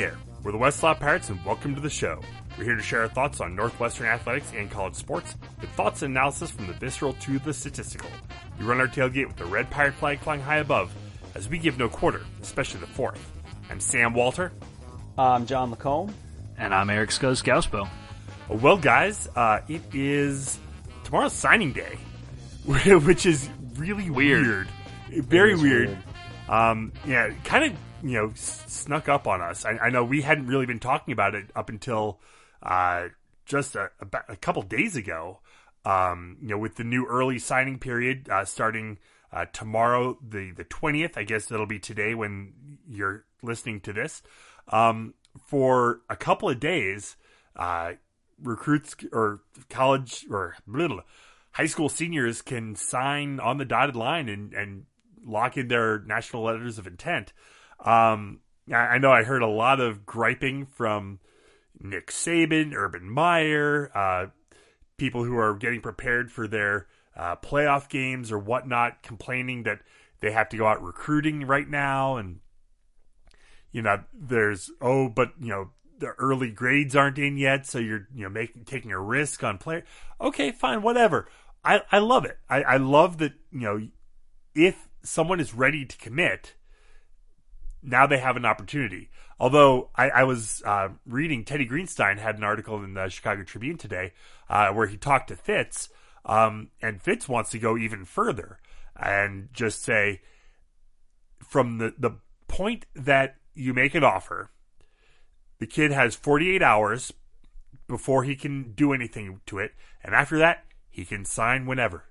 there, we're the Westlaw Pirates and welcome to the show. We're here to share our thoughts on Northwestern athletics and college sports with thoughts and analysis from the visceral to the statistical. We run our tailgate with the red pirate flag flying high above as we give no quarter, especially the fourth. I'm Sam Walter. I'm John Lacombe. And I'm Eric Skoskauspo. Well, guys, uh, it is tomorrow's signing day, which is really weird. weird. Very weird. weird. Um, yeah, kind of you know snuck up on us. I, I, know we hadn't really been talking about it up until uh, just a, a, couple days ago. Um, you know, with the new early signing period uh, starting uh, tomorrow, the the twentieth. I guess it'll be today when you're listening to this. Um, for a couple of days, uh, recruits or college or blah, blah, high school seniors can sign on the dotted line and, and lock in their national letters of intent. Um, I know I heard a lot of griping from Nick Saban, Urban Meyer, uh, people who are getting prepared for their uh, playoff games or whatnot, complaining that they have to go out recruiting right now. And, you know, there's, oh, but, you know, the early grades aren't in yet, so you're, you know, making, taking a risk on player. Okay, fine, whatever. I, I love it. I, I love that, you know, if someone is ready to commit, now they have an opportunity. Although I, I was uh, reading, Teddy Greenstein had an article in the Chicago Tribune today uh, where he talked to Fitz, um, and Fitz wants to go even further and just say, from the, the point that you make an offer, the kid has 48 hours before he can do anything to it, and after that, he can sign whenever.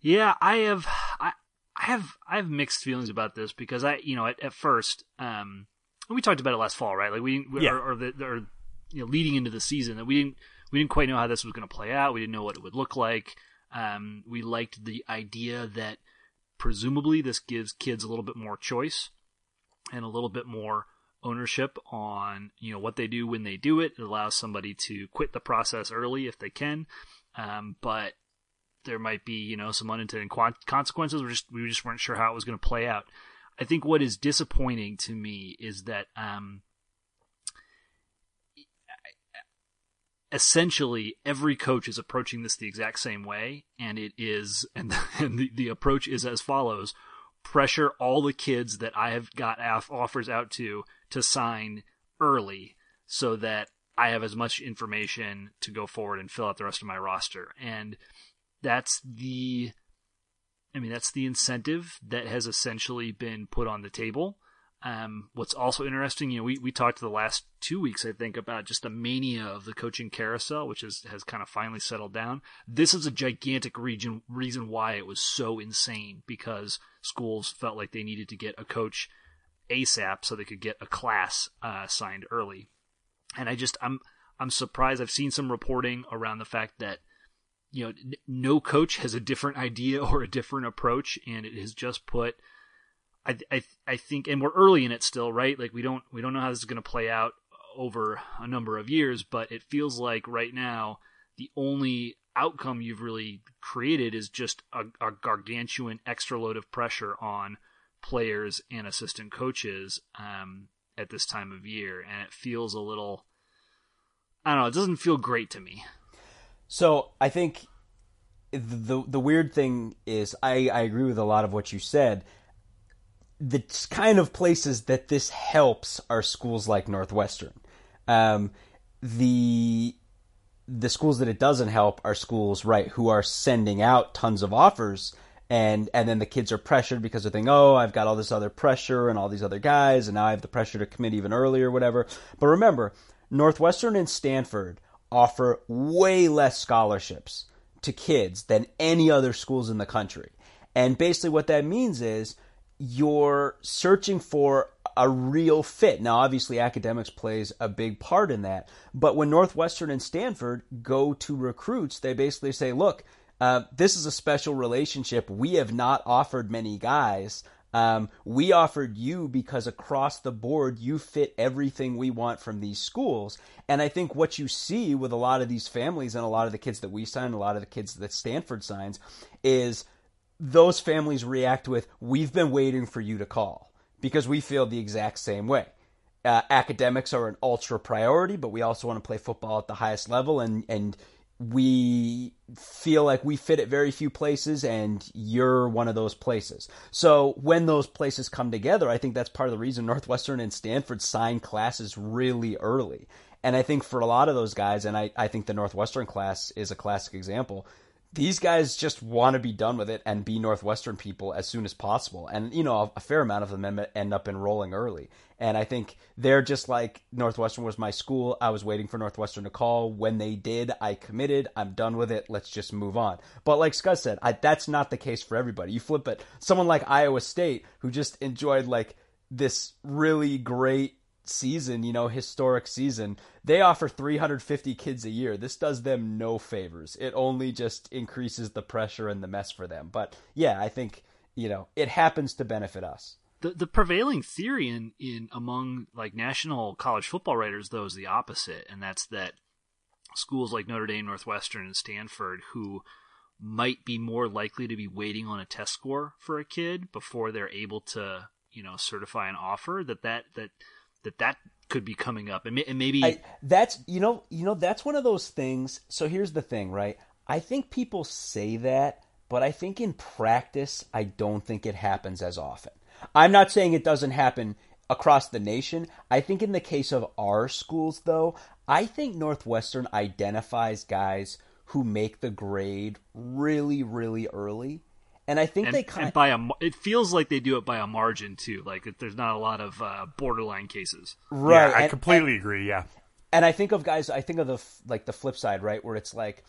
Yeah, I have. I, I have I have mixed feelings about this because I you know at, at first um we talked about it last fall right? Like we, yeah. or, or, the, or you know leading into the season that we didn't we didn't quite know how this was going to play out. We didn't know what it would look like. Um we liked the idea that presumably this gives kids a little bit more choice and a little bit more ownership on you know what they do when they do it. It allows somebody to quit the process early if they can. Um, but there might be you know some unintended consequences. We just we just weren't sure how it was going to play out. I think what is disappointing to me is that um, essentially every coach is approaching this the exact same way, and it is and, and the, the approach is as follows: pressure all the kids that I have got offers out to to sign early, so that I have as much information to go forward and fill out the rest of my roster and that's the I mean that's the incentive that has essentially been put on the table. Um, what's also interesting, you know, we, we talked the last two weeks, I think, about just the mania of the coaching carousel, which is, has kind of finally settled down. This is a gigantic region, reason why it was so insane because schools felt like they needed to get a coach ASAP so they could get a class uh, signed early. And I just, I'm, I'm surprised. I've seen some reporting around the fact that you know, no coach has a different idea or a different approach, and it has just put. I I I think, and we're early in it still, right? Like we don't we don't know how this is going to play out over a number of years, but it feels like right now the only outcome you've really created is just a, a gargantuan extra load of pressure on players and assistant coaches um, at this time of year, and it feels a little. I don't know. It doesn't feel great to me. So I think the the weird thing is I, I agree with a lot of what you said. The kind of places that this helps are schools like Northwestern. Um, the the schools that it doesn't help are schools right who are sending out tons of offers and and then the kids are pressured because they think oh I've got all this other pressure and all these other guys and now I have the pressure to commit even earlier whatever. But remember, Northwestern and Stanford offer way less scholarships to kids than any other schools in the country. And basically, what that means is you're searching for a real fit. Now, obviously, academics plays a big part in that. But when Northwestern and Stanford go to recruits, they basically say, look, uh, this is a special relationship. We have not offered many guys um, we offered you because across the board you fit everything we want from these schools. And I think what you see with a lot of these families and a lot of the kids that we sign, a lot of the kids that Stanford signs, is those families react with, We've been waiting for you to call because we feel the exact same way. uh, academics are an ultra priority, but we also want to play football at the highest level, and and we feel like we fit at very few places and you're one of those places. So when those places come together, I think that's part of the reason Northwestern and Stanford sign classes really early. And I think for a lot of those guys, and I, I think the Northwestern class is a classic example, these guys just want to be done with it and be Northwestern people as soon as possible. And, you know, a, fair amount of them end up enrolling early. And I think they're just like Northwestern was my school. I was waiting for Northwestern to call. When they did, I committed. I'm done with it. Let's just move on. But like Scott said, I, that's not the case for everybody. You flip it. Someone like Iowa State, who just enjoyed like this really great season, you know, historic season, they offer 350 kids a year. This does them no favors. It only just increases the pressure and the mess for them. But yeah, I think, you know, it happens to benefit us. The the prevailing theory in, in among like national college football writers though is the opposite, and that's that schools like Notre Dame, Northwestern, and Stanford who might be more likely to be waiting on a test score for a kid before they're able to, you know, certify an offer that that that that that could be coming up, and, and maybe I, that's you know you know that's one of those things. So here's the thing, right? I think people say that, but I think in practice, I don't think it happens as often. I'm not saying it doesn't happen across the nation. I think in the case of our schools, though, I think Northwestern identifies guys who make the grade really, really early and I think and, they kind of, by a it feels like they do it by a margin too. Like there's not a lot of uh, borderline cases. Right. Yeah, I and, completely and, agree. Yeah. And I think of guys. I think of the like the flip side, right, where it's like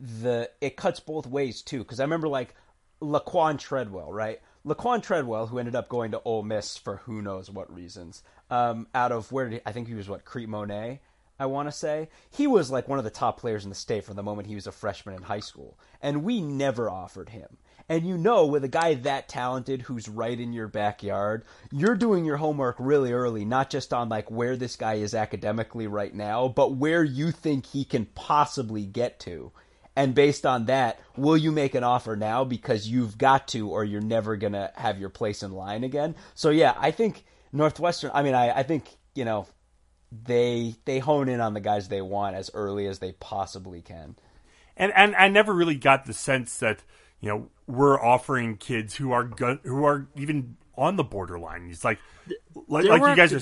the it cuts both ways too. Because I remember like Laquan Treadwell, right? Laquan Treadwell, who ended up going to Ole Miss for who knows what reasons, um, out of where did he, I think he was what Crete-Monee. I want to say. He was like one of the top players in the state from the moment he was a freshman in high school. And we never offered him. And you know, with a guy that talented who's right in your backyard, you're doing your homework really early, not just on like where this guy is academically right now, but where you think he can possibly get to. And based on that, will you make an offer now because you've got to, or you're never going to have your place in line again? So, yeah, I think Northwestern, I mean, I, I think, you know, they they hone in on the guys they want as early as they possibly can. And and I never really got the sense that you know we're offering kids who are gun, who are even on the borderline. It's like like, like you guys are.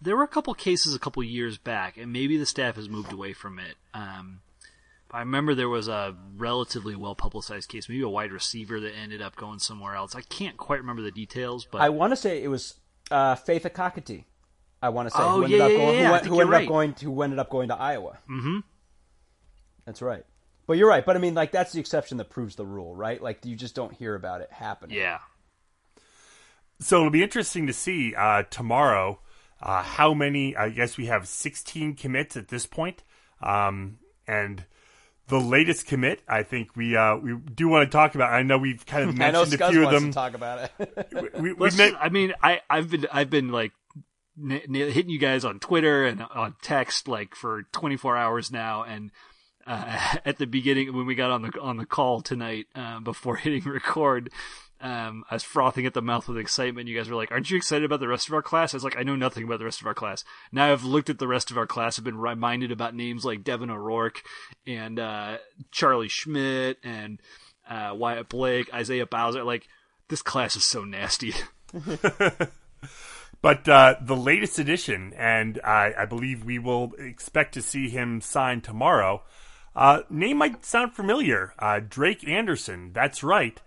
There were a couple cases a couple years back, and maybe the staff has moved away from it. Um, I remember there was a relatively well publicized case, maybe a wide receiver that ended up going somewhere else. I can't quite remember the details, but I want to say it was uh, Faith Ekakitie. I want to say oh, who ended, yeah, up, going, yeah, who, who ended right. up going to who ended up going to Iowa. Mm-hmm. That's right. But you're right. But I mean, like that's the exception that proves the rule, right? Like you just don't hear about it happening. Yeah. So it'll be interesting to see uh, tomorrow uh, how many. I guess we have 16 commits at this point, um, and the latest commit. I think we uh, we do want to talk about. I know we've kind of mentioned a few of them. talk about it. we, we, met... I mean, I I've been I've been like n- n- hitting you guys on Twitter and on text like for 24 hours now, and uh, at the beginning when we got on the on the call tonight uh, before hitting record. Um, I was frothing at the mouth with excitement. You guys were like, "Aren't you excited about the rest of our class?" I was like, "I know nothing about the rest of our class." Now I've looked at the rest of our class. I've been reminded about names like Devin O'Rourke and uh, Charlie Schmidt and uh, Wyatt Blake, Isaiah Bowser. Like this class is so nasty. But uh, the latest edition, and I, I, believe we will expect to see him sign tomorrow. Uh, name might sound familiar. Uh, Drake Anderson. That's right,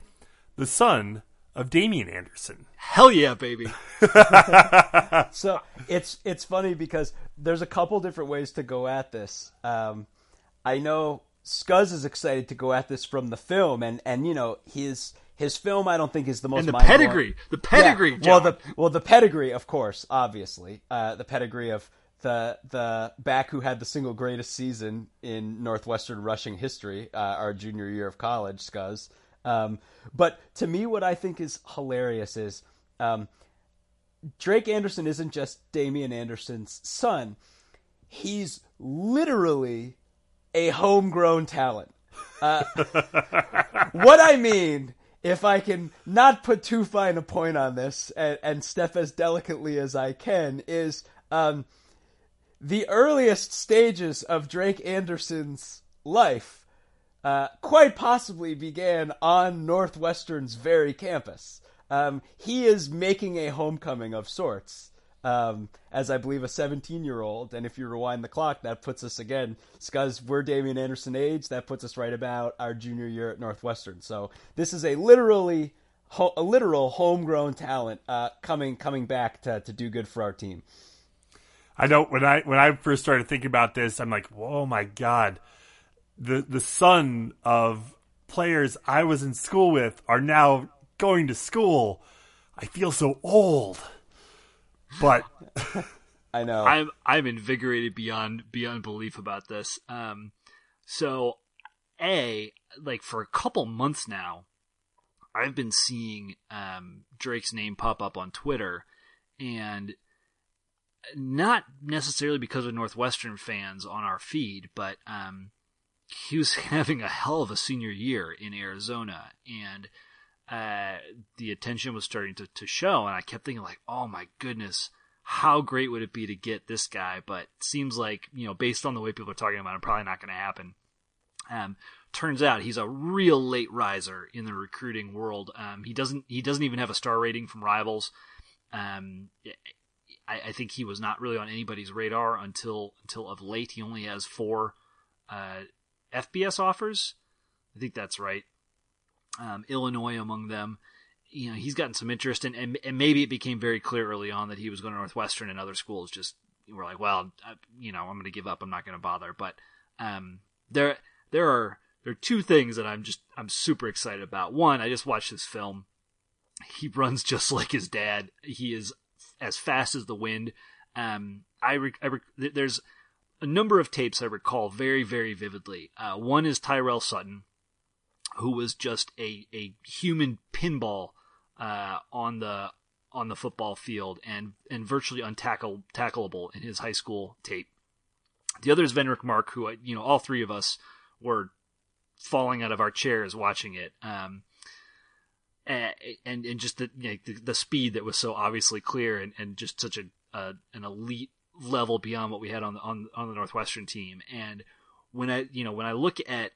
the son of Damien Anderson. Hell yeah, baby! so it's it's funny because there's a couple different ways to go at this. Um, I know Scuzz is excited to go at this from the film, and and you know his his film, I don't think, is the most. And the pedigree, the pedigree. Yeah. Well, the well, the pedigree, of course, obviously, uh, the pedigree of the the back who had the single greatest season in Northwestern rushing history, uh, our junior year of college, Scuzz. Um, but to me, what I think is hilarious is um, Drake Anderson isn't just Damien Anderson's son; he's literally a homegrown talent. Uh, what I mean if I can not put too fine a point on this and, and step as delicately as I can, is Um, the earliest stages of Drake Anderson's life uh, quite possibly began on Northwestern's very campus. Um, he is making a homecoming of sorts. Um, as I believe a 17 year old. And if you rewind the clock, that puts us again, because we're Damien Anderson age, that puts us right about our junior year at Northwestern. So this is a literally a literal homegrown talent uh, coming coming back to, to do good for our team. I know when I when I first started thinking about this, I'm like, oh my god, the the son of players I was in school with are now going to school. I feel so old. But I know I'm I'm invigorated beyond beyond belief about this. Um, so a like for a couple months now, I've been seeing um, Drake's name pop up on Twitter, and not necessarily because of Northwestern fans on our feed, but um, he was having a hell of a senior year in Arizona, and uh, the attention was starting to, to show, and I kept thinking like, oh my goodness, how great would it be to get this guy? But seems like you know, based on the way people are talking about it, probably not going to happen. Um, turns out he's a real late riser in the recruiting world. Um, he doesn't he doesn't even have a star rating from rivals. Um, I, I, think he was not really on anybody's radar until until of late. He only has four uh, FBS offers. I think that's right um, Illinois among them. You know, he's gotten some interest, and, and, and maybe it became very clear early on that he was going to Northwestern, and other schools just were like, well, I, you know, I'm going to give up. I'm not going to bother. But um, there there are there are two things that I'm just I'm super excited about. One, I just watched this film. He runs just like his dad. He is as fast as the wind. Um, I, re- I re- there's a number of tapes I recall very very vividly. Uh, one is Tyrell Sutton who was just a, a human pinball uh, on the on the football field and and virtually untackleable in his high school tape. The other is Venric Mark, who you know all three of us were falling out of our chairs watching it. Um, and, and just the, you know, the, the speed that was so obviously clear and, and just such a uh, an elite level beyond what we had on the on on the Northwestern team. And when I you know when I look at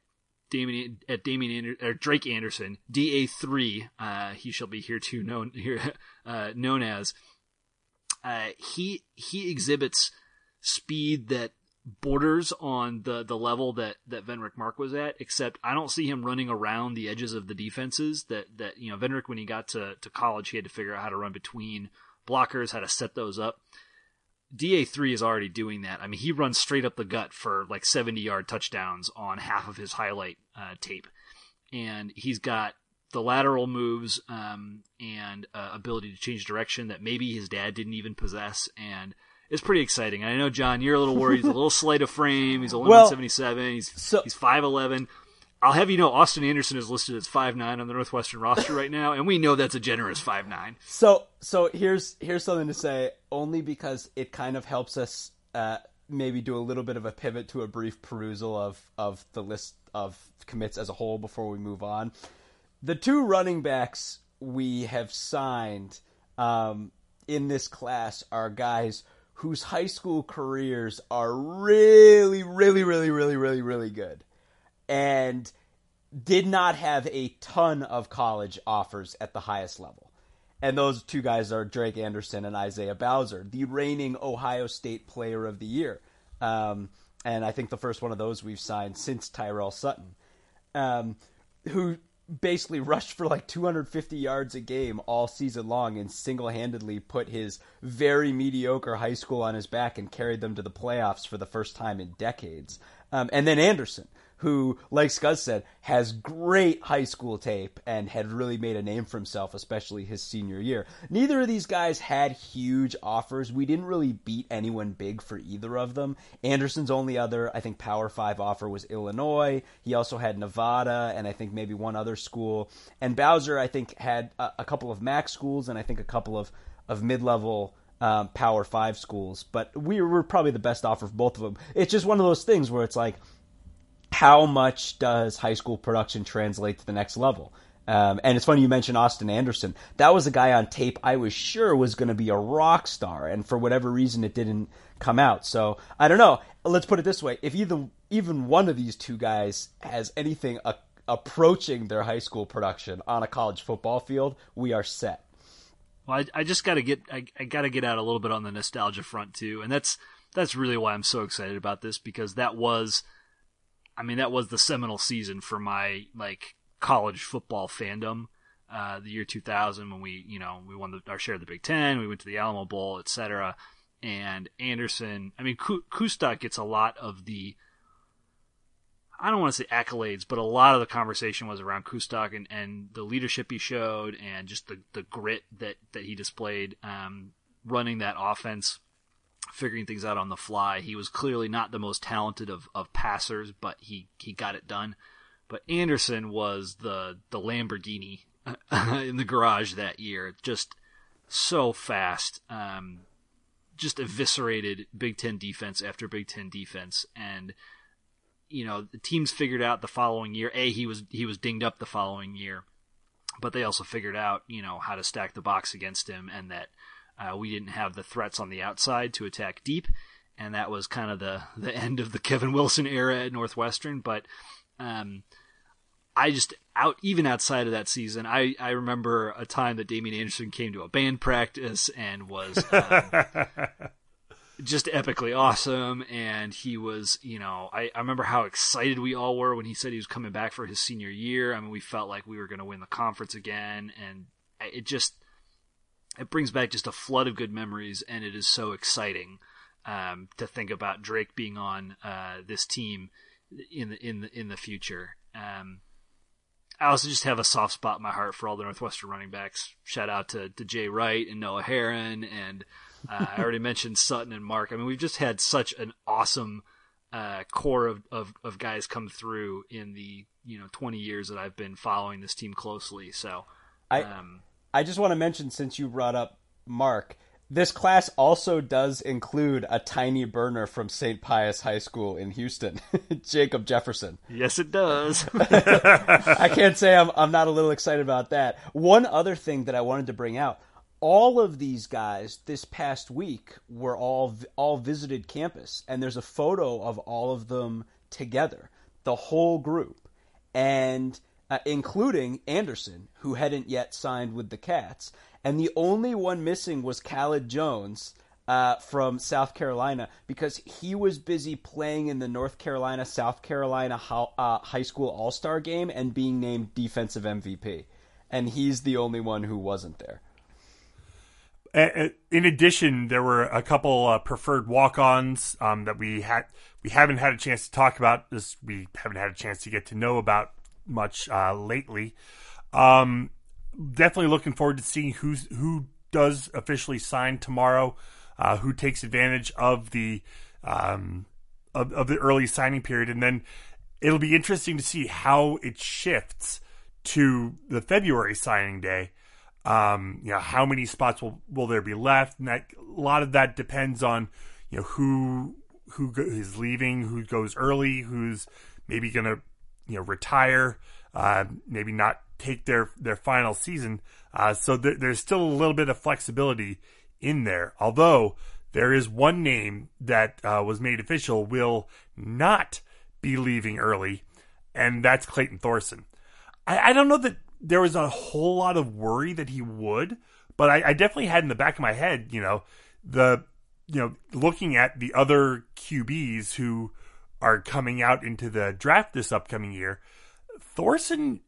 Damien at Damien Ander, or Drake Anderson, DA three. Uh, he shall be here too known here uh, known as. Uh, he he exhibits speed that borders on the the level that that Venric Mark was at. Except I don't see him running around the edges of the defenses that that you know Venric when he got to to college he had to figure out how to run between blockers, how to set those up. DA3 is already doing that. I mean, he runs straight up the gut for like 70 yard touchdowns on half of his highlight uh, tape. And he's got the lateral moves um, and uh, ability to change direction that maybe his dad didn't even possess. And it's pretty exciting. I know, John, you're a little worried. He's a little slight of frame. He's only well, 177. He's, so, he's 5'11. I'll have you know, Austin Anderson is listed as five nine on the Northwestern roster right now, and we know that's a generous five nine. So, so here's here's something to say, only because it kind of helps us uh, maybe do a little bit of a pivot to a brief perusal of of the list of commits as a whole before we move on. The two running backs we have signed um, in this class are guys whose high school careers are really, really, really, really, really, really good and did not have a ton of college offers at the highest level. And those two guys are Drake Anderson and Isaiah Bowser, the reigning Ohio State Player of the Year. Um, and I think the first one of those we've signed since Tyrell Sutton, um, who basically rushed for like 250 yards a game all season long and single-handedly put his very mediocre high school on his back and carried them to the playoffs for the first time in decades. Um, and then Anderson, who, like Scuzz said, has great high school tape and had really made a name for himself, especially his senior year. Neither of these guys had huge offers. We didn't really beat anyone big for either of them. Anderson's only other, I think, Power Five offer was Illinois. He also had Nevada and I think maybe one other school. And Bowser, I think, had a, a couple of MAC schools and I think a couple of, of mid level. Um, Power Five schools, but we were probably the best offer for both of them. It's just one of those things where it's like how much does high school production translate to the next level? Um, and it's funny you mentioned Austin Anderson. That was a guy on tape I was sure was going to be a rock star, and for whatever reason, it didn't come out. So I don't know. Let's put it this way: if either even one of these two guys has anything a, approaching their high school production on a college football field, we are set. Well, I, I just got to get I, I got to get out a little bit on the nostalgia front too, and that's that's really why I'm so excited about this because that was, I mean, that was the seminal season for my like college football fandom. Uh, the year 2000 when we, you know, we won the, our share of the Big Ten, we went to the Alamo Bowl, etc. And Anderson, I mean, Kustok gets a lot of the, I don't want to say accolades, but a lot of the conversation was around Kustok and, and the leadership he showed and just the, the grit that, that he displayed, um, running that offense, figuring things out on the fly. He was clearly not the most talented of, of passers, but he, he got it done. But Anderson was the the Lamborghini in the garage that year, just so fast. Um, just eviscerated Big Ten defense after Big Ten defense, and you know the teams figured out the following year. A he was he was dinged up the following year, but they also figured out you know how to stack the box against him, and that uh, we didn't have the threats on the outside to attack deep, and that was kind of the the end of the Kevin Wilson era at Northwestern. But um, I just out even outside of that season, I I remember a time that Damien Anderson came to a band practice and was um, just epically awesome. And he was, you know, I, I remember how excited we all were when he said he was coming back for his senior year. I mean, we felt like we were going to win the conference again, and it just it brings back just a flood of good memories, and it is so exciting um, to think about Drake being on uh, this team in the in the in the future. Um, I also just have a soft spot in my heart for all the Northwestern running backs. Shout out to, to Jay Wright and Noah Herron, and uh, I already mentioned Sutton and Mark. I mean, we've just had such an awesome uh, core of, of, of, guys come through in the you know 20 years that I've been following this team closely. So, I um, I just want to mention since you brought up Mark this class also does include a tiny burner from St. Pius High School in Houston, Jacob Jefferson. Yes, it does. I can't say I'm, I'm not a little excited about that. One other thing that I wanted to bring out all of these guys this past week were all all visited campus and there's a photo of all of them together the whole group and uh, including Anderson who hadn't yet signed with the Cats and the only one missing was Khaled Jones. Uh, from South Carolina because he was busy playing in the North Carolina South Carolina ho- uh, high school All Star game and being named defensive MVP, and he's the only one who wasn't there. In addition, there were a couple uh, preferred walk-ons um, that we had we haven't had a chance to talk about. This we haven't had a chance to get to know about much uh, lately. Um, definitely looking forward to seeing who's who does officially sign tomorrow, uh, who takes advantage of the um, of, of the early signing period, and then it'll be interesting to see how it shifts to the February signing day. Um, you know, how many spots will will there be left? And that, a lot of that depends on you know who who is leaving, who goes early, who's maybe going to you know retire, uh, maybe not take their their final season. Uh, so th- there's still a little bit of flexibility in there. Although there is one name that uh, was made official will not be leaving early, and that's Clayton Thorson. I, I don't know that there was a whole lot of worry that he would, but I, I definitely had in the back of my head, you know, the you know looking at the other QBs who are coming out into the draft this upcoming year. Thorson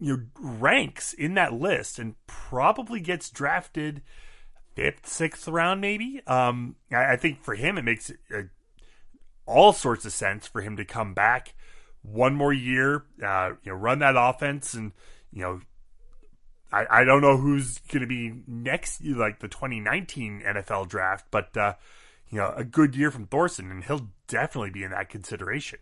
you know ranks in that list and probably gets drafted fifth, sixth round, maybe. Um, I, I think for him it makes uh, all sorts of sense for him to come back one more year, uh, you know, run that offense, and you know, I, I don't know who's going to be next, like the 2019 NFL draft, but uh, you know, a good year from Thorson, and he'll definitely be in that consideration.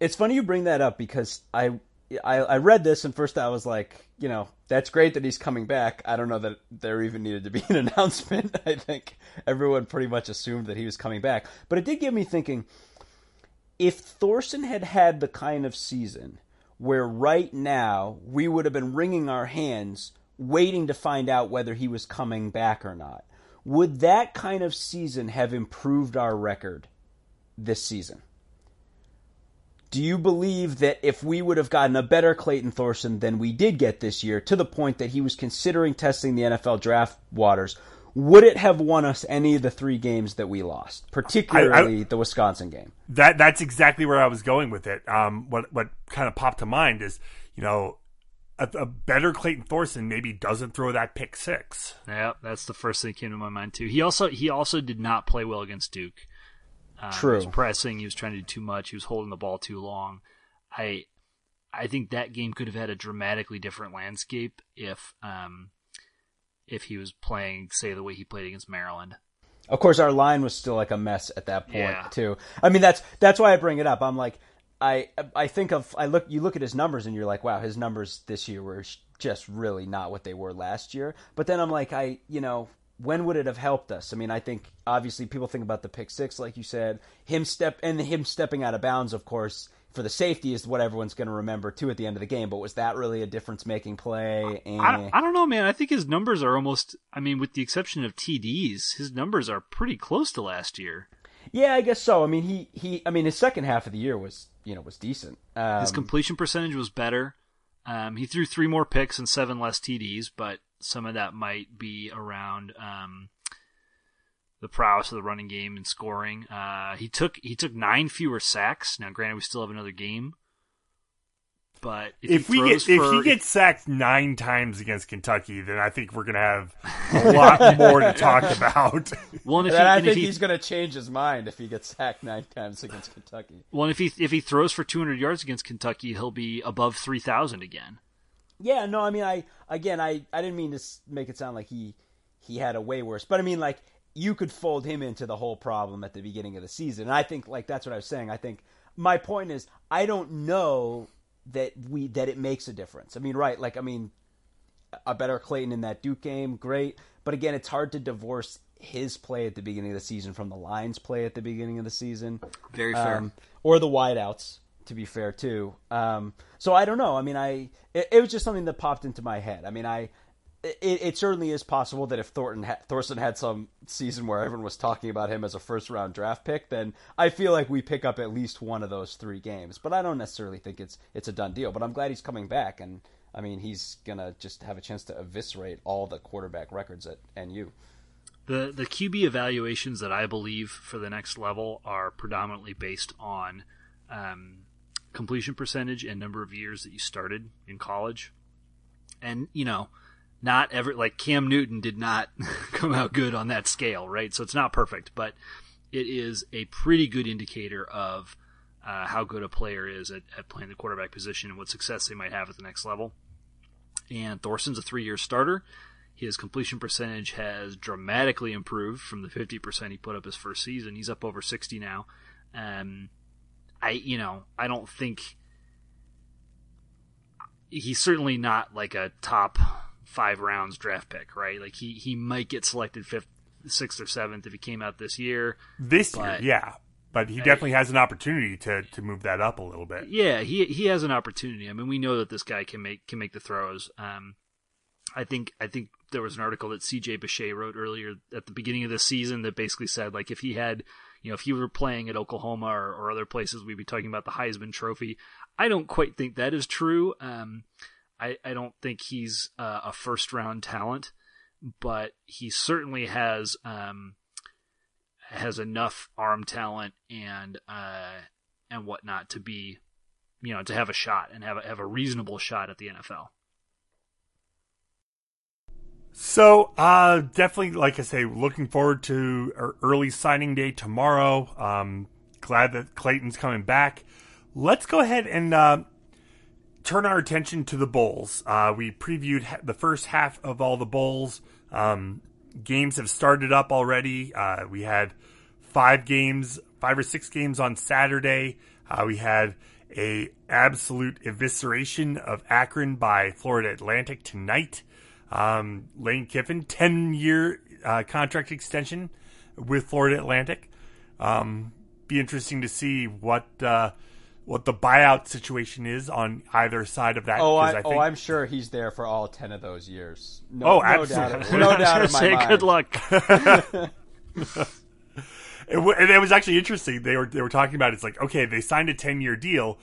It's funny you bring that up because I I, I read this and first I was like, you know, that's great that he's coming back. I don't know that there even needed to be an announcement. I think everyone pretty much assumed that he was coming back. But it did get me thinking if Thorson had had the kind of season where right now we would have been wringing our hands waiting to find out whether he was coming back or not. Would that kind of season have improved our record this season? Do you believe that if we would have gotten a better Clayton Thorson than we did get this year, to the point that he was considering testing the NFL draft waters, would it have won us any of the three games that we lost, particularly I, I, the Wisconsin game? That that's exactly where I was going with it. Um, what what kind of popped to mind is, you know, a, a, better Clayton Thorson maybe doesn't throw that pick six. Yeah, that's the first thing that came to my mind too. He also he also did not play well against Duke. Uh, True. He was pressing. He was trying to do too much. He was holding the ball too long. I I think that game could have had a dramatically different landscape if um if he was playing, say, the way he played against Maryland. Of course, our line was still like a mess at that point yeah. too. I mean, that's that's why I bring it up. I'm like, I I think of I look you look at his numbers and you're like, wow, his numbers this year were just really not what they were last year. But then I'm like, I you know when would it have helped us? I mean, I think obviously people think about the pick six, like you said, him step and him stepping out of bounds, of course, for the safety is what everyone's going to remember too at the end of the game. But was that really a difference making play? And... I, eh. I, don't know, man. I think his numbers are almost. I mean, with the exception of TDs, his numbers are pretty close to last year. Yeah, I guess so. I mean, he he. I mean, his second half of the year was you know was decent. Um, his completion percentage was better. Um, he threw three more picks and seven less TDs, but some of that might be around um, the prowess of the running game and scoring. Uh, he took he took nine fewer sacks. Now, granted, we still have another game, but if, if we get for, if he gets sacked nine times against Kentucky, then I think we're gonna have a lot more to talk about. Well, and if he, I think he, he's gonna change his mind if he gets sacked nine times against Kentucky. Well, and if he if he throws for 200 yards against Kentucky, he'll be above 3,000 again. Yeah, no, I mean, I again, I I didn't mean to make it sound like he he had a way worse, but I mean, like you could fold him into the whole problem at the beginning of the season, and I think like that's what I was saying. I think my point is, I don't know that we that it makes a difference. I mean, right? Like, I mean, a better Clayton in that Duke game, great, but again, it's hard to divorce his play at the beginning of the season from the Lions' play at the beginning of the season. Very fair. Um, or the wideouts to be fair too. Um, so I don't know. I mean, I it, it, was just something that popped into my head. I mean, I it, it certainly is possible that if Thornton ha- Thorson had some season where everyone was talking about him as a first round draft pick, then I feel like we pick up at least one of those three games. But I don't necessarily think it's it's a done deal. But I'm glad he's coming back, and I mean, he's gonna just have a chance to eviscerate all the quarterback records at NU. The the QB evaluations that I believe for the next level are predominantly based on um, completion percentage and number of years that you started in college. And, you know, not ever like Cam Newton did not come out good on that scale, right? So it's not perfect, but it is a pretty good indicator of uh, how good a player is at, at playing the quarterback position and what success they might have at the next level. And Thorson's a three year starter. His completion percentage has dramatically improved from the 50% he put up his first season. He's up over 60 now. Um, I you know I don't think he's certainly not like a top five rounds draft pick, right? Like he he might get selected fifth, sixth, or seventh if he came out this year. This year, yeah, but he definitely has an opportunity to to move that up a little bit. Yeah, he he has an opportunity. I mean, we know that this guy can make can make the throws. Um, I think I think there was an article that CJ Bechet wrote earlier at the beginning of the season that basically said like if he had you know, if he were playing at Oklahoma or, or other places, we'd be talking about the Heisman Trophy. I don't quite think that is true. Um, I, I don't think he's uh, a first round talent, but he certainly has um, has enough arm talent and uh, and whatnot to be, you know, to have a shot and have a, have a reasonable shot at the NFL. So, uh, definitely, like I say, looking forward to early signing day tomorrow. Um, glad that Clayton's coming back. Let's go ahead and uh, turn our attention to the bowls. Uh, we previewed the first half of all the bowls. Um, games have started up already. Uh, we had five games, five or six games on Saturday. Uh, we had a absolute evisceration of Akron by Florida Atlantic tonight. Um, Lane Kiffin, 10 year uh, contract extension with Florida Atlantic. Um, be interesting to see what uh, what the buyout situation is on either side of that. Oh, 'cause I, oh, think, oh, I'm sure he's there for all ten of those years. No, Oh, no absolutely. doubt, no doubt in my Say mind. good luck. It, w- and it was actually interesting. They were they were talking about it's like okay, they signed a ten year deal.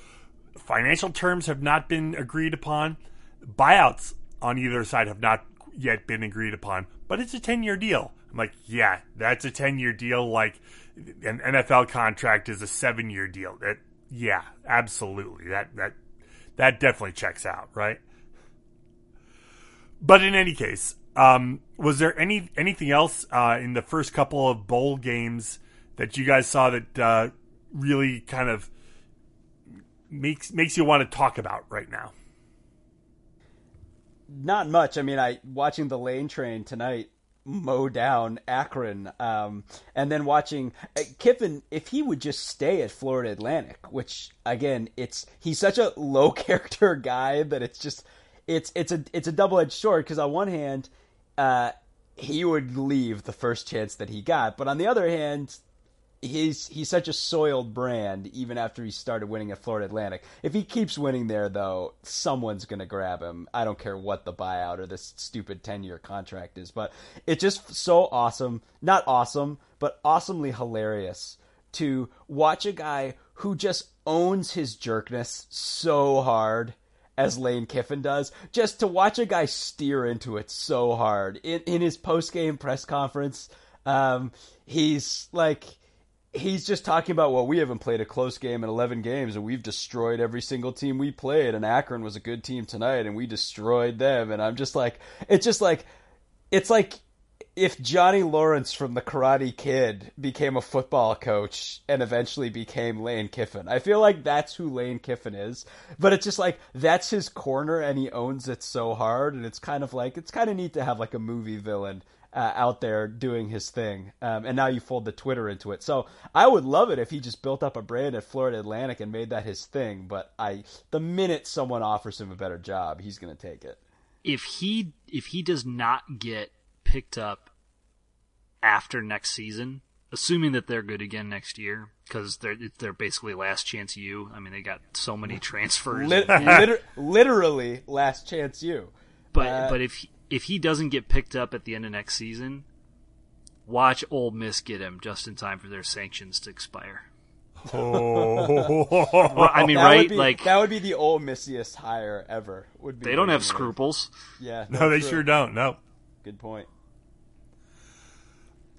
Financial terms have not been agreed upon. Buyouts on either side have not yet been agreed upon, but it's a ten year deal. I'm like, yeah, that's a ten year deal. Like an NFL contract is a seven year deal. That yeah, absolutely. That that that definitely checks out, right? But in any case, um, was there any anything else uh, in the first couple of bowl games that you guys saw that uh, really kind of makes makes you want to talk about right now? Not much. I mean, I watching the lane train tonight mow down Akron, um, and then watching uh, Kiffin. If he would just stay at Florida Atlantic, which again, it's he's such a low character guy that it's just it's it's a it's a double edged sword because on one hand, uh, he would leave the first chance that he got, but on the other hand, he's he's such a soiled brand even after he started winning at Florida Atlantic. If he keeps winning there though, someone's going to grab him. I don't care what the buyout or this stupid 10-year contract is, but it's just so awesome, not awesome, but awesomely hilarious to watch a guy who just owns his jerkness so hard as Lane Kiffin does, just to watch a guy steer into it so hard. In in his post-game press conference, um, he's like he's just talking about well we haven't played a close game in 11 games and we've destroyed every single team we played and Akron was a good team tonight and we destroyed them and I'm just like it's just like it's like if Johnny Lawrence from the Karate Kid became a football coach and eventually became Lane Kiffin. I feel like that's who Lane Kiffin is. But it's just like that's his corner and he owns it so hard and it's kind of like it's kind of neat to have like a movie villain uh, out there doing his thing. Um, and now you fold the Twitter into it. So I would love it if he just built up a brand at Florida Atlantic and made that his thing. But I, the minute someone offers him a better job, he's going to take it. if he if he does not get picked up after next season, assuming that they're good again next year, because they're they're basically last chance you. I mean, they got so many transfers. Lit- liter- literally, last chance you. But Uh, but if if he doesn't get picked up at the end of next season, watch Ole Miss get him just in time for their sanctions to expire. Oh, Well, I mean, That right? Be, like that would be the old missiest hire ever. Would be they don't have bringing him. scruples. Yeah, no, they true. sure don't. No. Good point.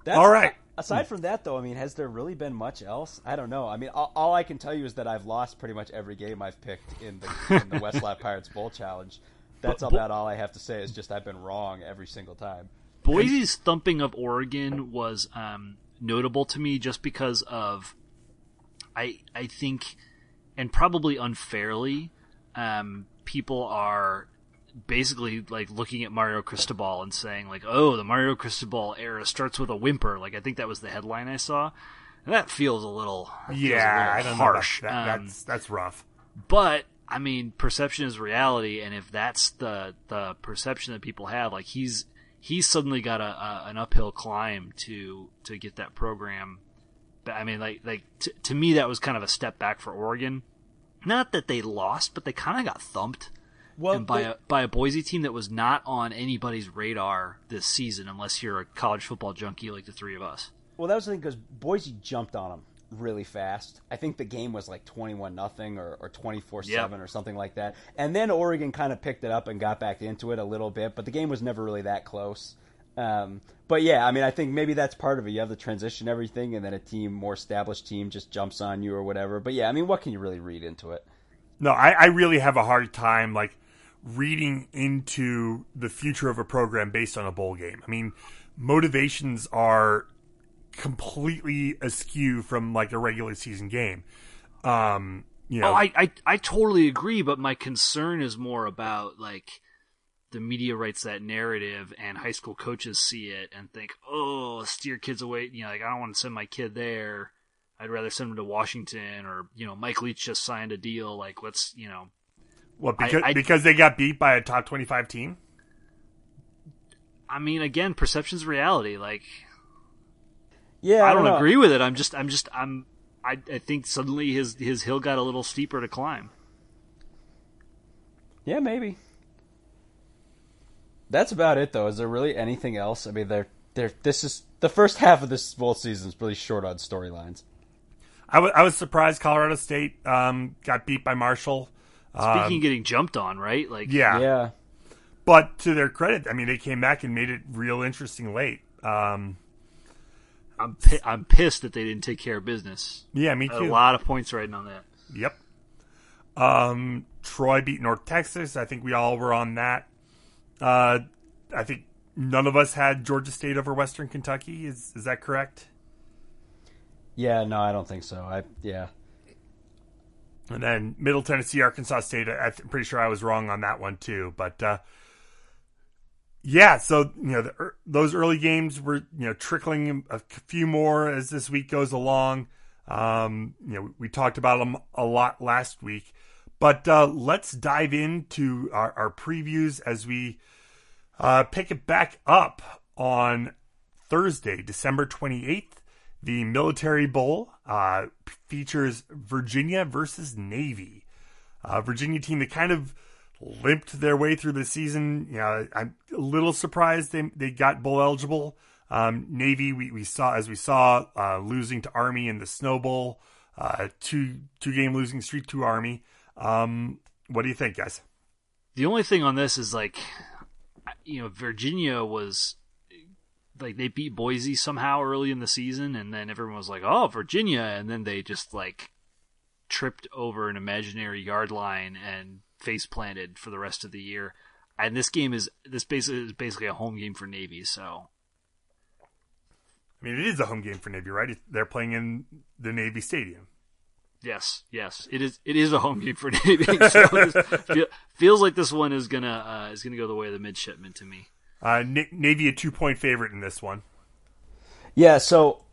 That's, All right. Aside from that, though, I mean, has there really been much else? I don't know. I mean, all, all I can tell you is that I've lost pretty much every game I've picked in the, in the Westlake Pirates Bowl Challenge. That's But- about all I have to say. Is just I've been wrong every single time. Boise's thumping of Oregon was um, notable to me just because of I I think and probably unfairly um, people are basically like looking at Mario Cristobal and saying like oh the Mario Cristobal era starts with a whimper like I think that was the headline I saw and that feels a little feels a Yeah, little I don't harsh know. About that. Um, That's that's rough. but I mean, perception is reality, and if that's the the perception that people have, like he's he's suddenly got a, a an uphill climb to to get that program. But I mean, like like t- to me, that was kind of a step back for Oregon. Not that they lost, but they kind of got thumped Well, and by they- a by a Boise team that was not on anybody's radar this season, unless you're a college football junkie like the three of us. Well, that was the thing because Boise jumped on them really fast. I think the game was like twenty-one nothing or or twenty-four seven or something like that. And then Oregon kind of picked it up and got back into it a little bit, but the game was never really that close. Um, but yeah, I mean, I think maybe that's part of it. You have the transition, everything, and then a team, more established team, just jumps on you or whatever. But yeah, I mean, what can you really read into it? No, I, I really have a hard time like reading into the future of a program based on a bowl game. I mean, motivations are completely askew from like a regular season game. Um, you know, Oh, I, I I totally agree, but my concern is more about like the media writes that narrative and high school coaches see it and think, oh, steer kids away. You know, like I don't want to send my kid there. I'd rather send him to Washington or you know, Mike Leach just signed a deal. Like let's you know, what because I- because they got beat by a top twenty five team. I mean, again, perception's reality. Like Yeah, I don't know. agree with it. I'm just I'm just I'm I, I think suddenly his his hill got a little steeper to climb. Yeah, maybe. That's about it, though. Is there really anything else? I mean, they're, they're, this is the first half of this bowl season is really short on storylines. I, w- I was surprised Colorado State um, got beat by Marshall. Speaking um, of getting jumped on, right? Like, yeah, yeah. But to their credit, I mean, they came back and made it real interesting late. Um, I'm pi- I'm pissed that they didn't take care of business. Yeah, me too. A lot of points riding on that. Yep. Um, Troy beat North Texas. I think we all were on that. Uh, I think none of us had Georgia State over Western Kentucky. Is is that correct? Yeah, no, I don't think so. I yeah. And then Middle Tennessee, Arkansas State. I, am pretty sure I was wrong on that one too. But uh, yeah, so you know the, those early games were you know trickling a few more as this week goes along. Um, you know we talked about them a lot last week, but uh, let's dive into our, our previews as we uh, pick it back up on Thursday, December 28th. The Military Bowl uh, features Virginia versus Navy. Uh, Virginia team that kind of limped their way through the season. You know, I'm a little surprised they they got bowl eligible. Um, Navy, we, we saw as we saw uh, losing to Army in the Snow Bowl, uh, two two game losing streak to Army. Um, what do you think, guys? The only thing on this is like, you know, Virginia was like they beat Boise somehow early in the season, and then everyone was like, "Oh, Virginia," and then they just like tripped over an imaginary yard line and face planted for the rest of the year. And this game is this basically is basically a home game for Navy. So, I mean, it is a home game for Navy, right? They're playing in the Navy Stadium. Yes, yes, it is. It is a home game for Navy. so feel, feels like this one is gonna uh, is gonna go the way of the midshipmen to me. Uh, Navy a two point favorite in this one. Yeah, so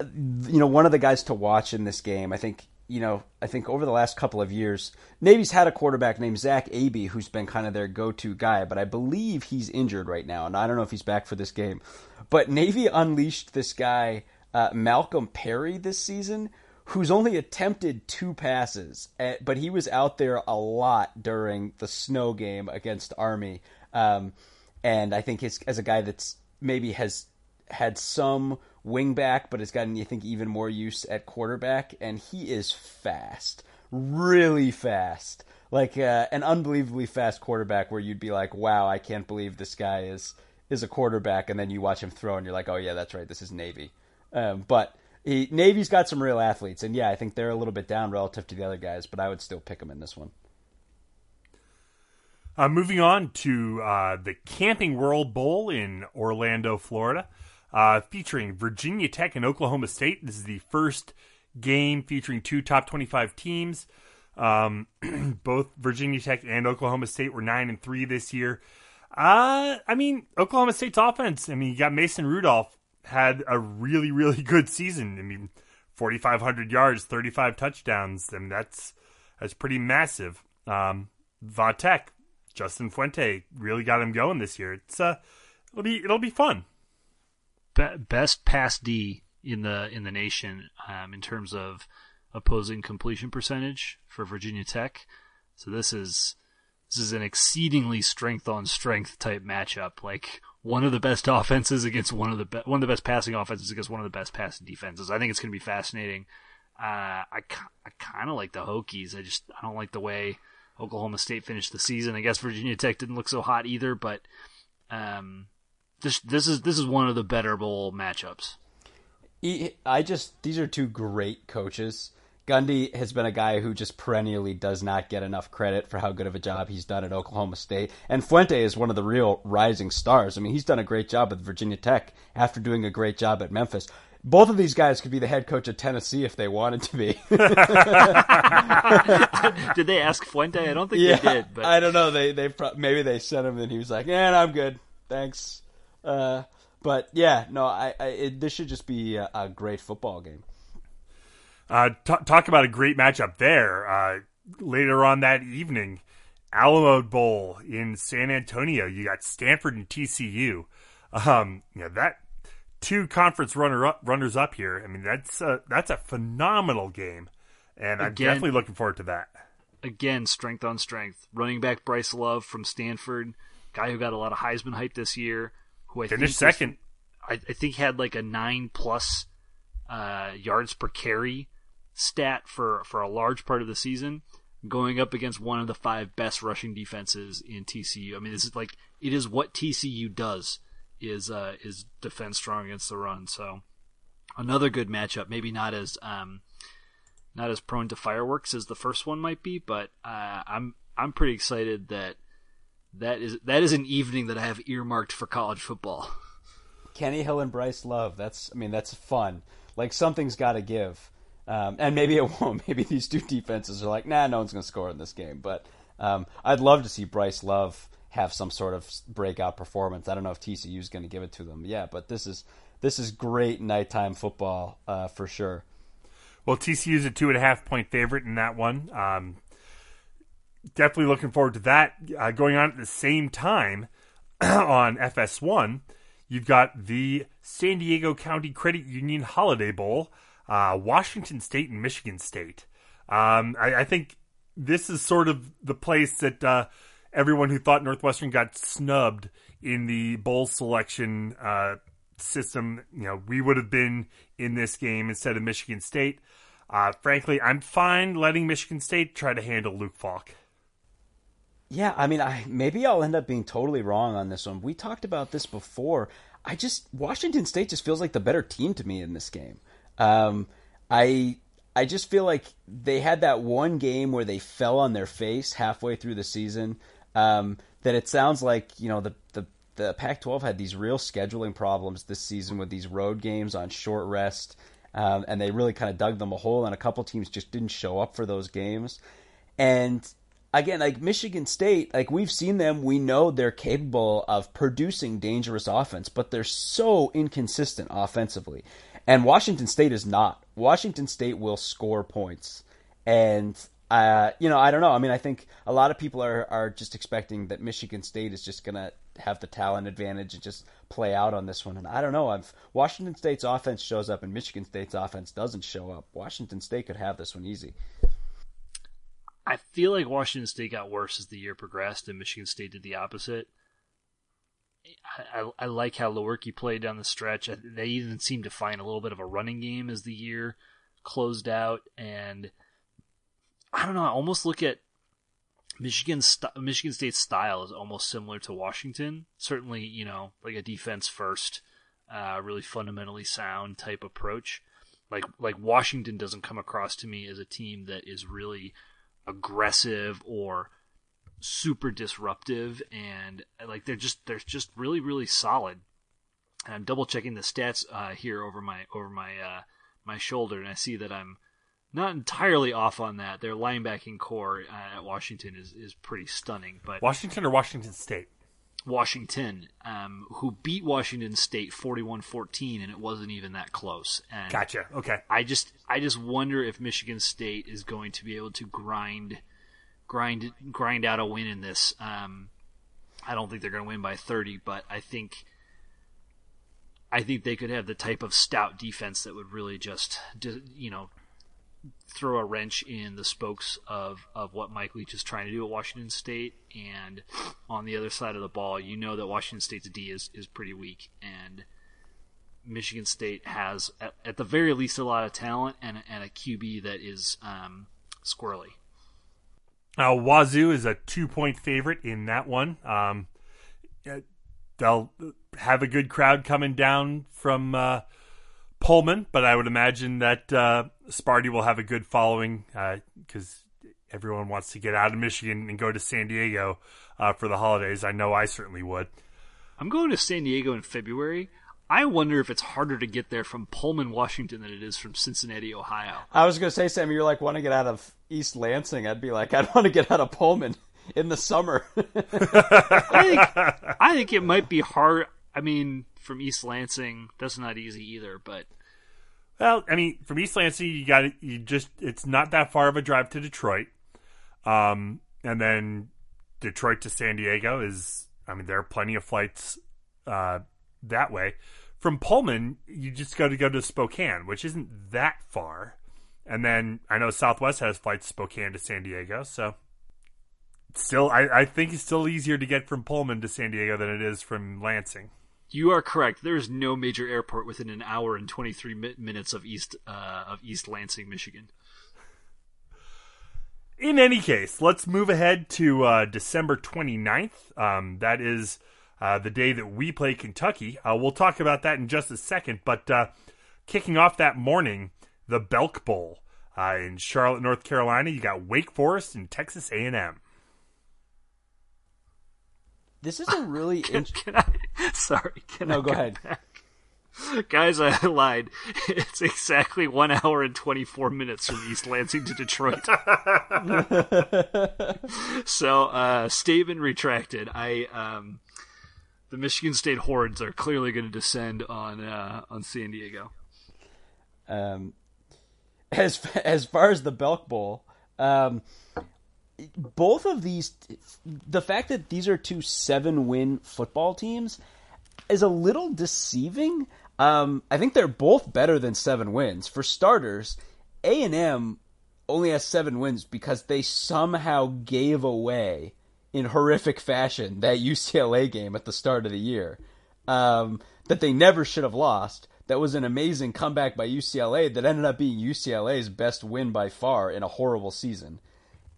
you know, one of the guys to watch in this game, I think you know, I think over the last couple of years, Navy's had a quarterback named Zach Abey who's been kind of their go-to guy, but I believe he's injured right now, and I don't know if he's back for this game. But Navy unleashed this guy, uh, Malcolm Perry, this season, who's only attempted two passes, eh, but he was out there a lot during the snow game against Army, um, and I think his, as a guy that's maybe has had some wingback, but has gotten, I think, even more use at quarterback, and he is fast, really fast, like uh, an unbelievably fast quarterback. Where you'd be like, "Wow, I can't believe this guy is is a quarterback," and then you watch him throw, and you're like, "Oh yeah, that's right, this is Navy." Um, but he, Navy's got some real athletes, and yeah, I think they're a little bit down relative to the other guys, but I would still pick them in this one. Uh, moving on to uh, the Camping World Bowl in Orlando, Florida uh, featuring Virginia Tech and Oklahoma State. This is the first game featuring two top 25 teams. Um, both Virginia Tech and Oklahoma State were nine and three this year. Uh, I mean, Oklahoma State's offense. I mean, you got Mason Rudolph had a really, really good season. I mean, 4,500 yards, 35 touchdowns. I mean, that's that's pretty massive. Um, Vatek, Justin Fuente really got him going this year. It's uh, it'll be it'll be fun be- best pass D in the in the nation um, in terms of opposing completion percentage for Virginia Tech. So this is this is an exceedingly strength on strength type matchup. Like one of the best offenses against one of the be- one of the best passing offenses against one of the best passing defenses. I think it's going to be fascinating. Uh, I I kind of like the Hokies. I just I don't like the way Oklahoma State finished the season. I guess Virginia Tech didn't look so hot either, but um, this this is this is one of the better bowl matchups. I just these are two great coaches. Gundy has been a guy who just perennially does not get enough credit for how good of a job he's done at Oklahoma State. And Fuente is one of the real rising stars. I mean, he's done a great job at Virginia Tech after doing a great job at Memphis. Both of these guys could be the head coach of Tennessee if they wanted to be. did they ask Fuente? I don't think yeah, they did. But I don't know. They they maybe they sent him and he was like, "Yeah, I'm good, thanks." Uh, but yeah, no, I, I it, this should just be a, a great football game. Uh, t- talk about a great matchup there. Uh, later on that evening, Alamo Bowl in San Antonio. You got Stanford and TCU. Um, you know that two conference runner up, runners up here. I mean, that's a, that's a phenomenal game, and I'm definitely looking forward to that. Again, strength on strength. Running back Bryce Love from Stanford, guy who got a lot of Heisman hype this year, who I finished second. Was, I, I, think had like a nine plus uh, yards per carry stat for for a large part of the season, going up against one of the five best rushing defenses in TCU. I mean, this is like it is what TCU does is uh, is defend strong against the run. So another good matchup. Maybe not as um, not as prone to fireworks as the first one might be, but uh, I'm I'm pretty excited that that is that is an evening that I have earmarked for college football. Kenny Hill and Bryce Love. That's I mean that's fun. Like something's got to give. Um, and maybe it won't. Maybe these two defenses are like, nah, no one's going to score in this game. But um, I'd love to see Bryce Love have some sort of breakout performance. I don't know if TCU is going to give it to them. Yeah, but this is this is great nighttime football uh, for sure. Well, TCU is a two and a half point favorite in that one. Um, definitely looking forward to that. Uh, going on at the same time on FS1, you've got the San Diego County Credit Union Holiday Bowl, uh, Washington State and Michigan State. Um, I, I, think this is sort of the place that uh, everyone who thought Northwestern got snubbed in the bowl selection uh, system, you know, we would have been in this game instead of Michigan State. Uh, frankly, I'm fine letting Michigan State try to handle Luke Falk. Yeah, I mean, I maybe I'll end up being totally wrong on this one. We talked about this before. I just Washington State just feels like the better team to me in this game. Um, I I just feel like they had that one game where they fell on their face halfway through the season. Um, that it sounds like you know the the the Pac-12 had these real scheduling problems this season with these road games on short rest, um, and they really kind of dug them a hole. And a couple teams just didn't show up for those games. And again, like Michigan State, like we've seen them, we know they're capable of producing dangerous offense, but they're so inconsistent offensively. And Washington State is not. Washington State will score points. And uh, you know, I don't know. I mean, I think a lot of people are, are just expecting that Michigan State is just going to have the talent advantage and just play out on this one. And I don't know. If Washington State's offense shows up and Michigan State's offense doesn't show up, Washington State could have this one easy. I feel like Washington State got worse as the year progressed, and Michigan State did the opposite. I, I, like how Lewerke played down the stretch. They even seemed to find a little bit of a running game as the year closed out, and – I don't know. I almost look at Michigan st- Michigan State's style is almost similar to Washington. Certainly, you know, like a defense first, uh, really fundamentally sound type approach. Like like Washington doesn't come across to me as a team that is really aggressive or super disruptive and like they're just they're just really really solid. And I'm double checking the stats uh, here over my over my uh, my shoulder, and I see that I'm not entirely off on that. Their linebacking corps uh, at Washington is, is pretty stunning. But Washington or Washington State? Washington, um, who beat Washington State 41-14, and it wasn't even that close. And gotcha. Okay. I just I just wonder if Michigan State is going to be able to grind grind grind out a win in this. Um, I don't think they're going to win by 30, but I think I think they could have the type of stout defense that would really just you know throw a wrench in the spokes of, of what Mike Leach is trying to do at Washington State. And on the other side of the ball, you know that Washington State's D is, is pretty weak. And Michigan State has, at, at the very least, a lot of talent and, and a QB that is um, squirrely. Now, Wazoo is a two point favorite in that one. Um, they'll have a good crowd coming down from. Uh, Pullman, but I would imagine that uh, Sparty will have a good following because uh, everyone wants to get out of Michigan and go to San Diego uh, for the holidays. I know I certainly would. I'm going to San Diego in February. I wonder if it's harder to get there from Pullman, Washington, than it is from Cincinnati, Ohio. I was going to say, Sam, you're like want to get out of East Lansing. I'd be like, I'd want to get out of Pullman in the summer. I think I think it might be hard. I mean, from East Lansing, that's not easy either. But well, I mean, from East Lansing, you got you just it's not that far of a drive to Detroit, um, and then Detroit to San Diego is. I mean, there are plenty of flights uh, that way. from Pullman, you just got to go to Spokane, which isn't that far. And then I know Southwest has flights Spokane to San Diego, so still, I, I think it's still easier to get from Pullman to San Diego than it is from Lansing. You are correct. There is no major airport within an hour and 23 mi- minutes of East uh, of East Lansing, Michigan. In any case, let's move ahead to uh, December 29th. Um, that is uh, the day that we play Kentucky. Uh, we'll talk about that in just a second. But uh, kicking off that morning, the Belk Bowl uh, in Charlotte, North Carolina. You got Wake Forest and Texas A&M. This is a really Can, I? Sorry. Can no. I Go ahead. back? Guys, I lied. It's exactly one hour and 24 minutes from East Lansing to Detroit. so, uh, statement retracted. I, um, the Michigan State hordes are clearly going to descend on, uh, on San Diego. Um, as as far as the Belk Bowl, um, both of these, the fact that these are two seven win football teams is a little deceiving. Um, I think they're both better than seven wins. For starters, A and M only has seven wins because they somehow gave away in horrific fashion that UCLA game at the start of the year um, that they never should have lost. That was an amazing comeback by UCLA that ended up being UCLA's best win by far in a horrible season.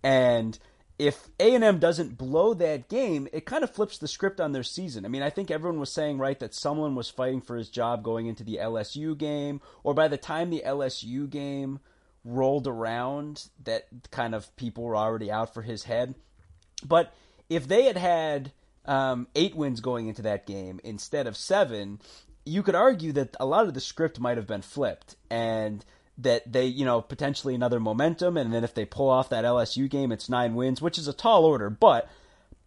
And if A&M doesn't blow that game, it kind of flips the script on their season. I mean, I think everyone was saying right that someone was fighting for his job going into the LSU game or by the time the LSU game rolled around that kind of people were already out for his head. But if they had had um, eight wins going into that game instead of seven, you could argue that a lot of the script might have been flipped and that they, you know, potentially another momentum. And then if they pull off that LSU game, it's nine wins, which is a tall order. But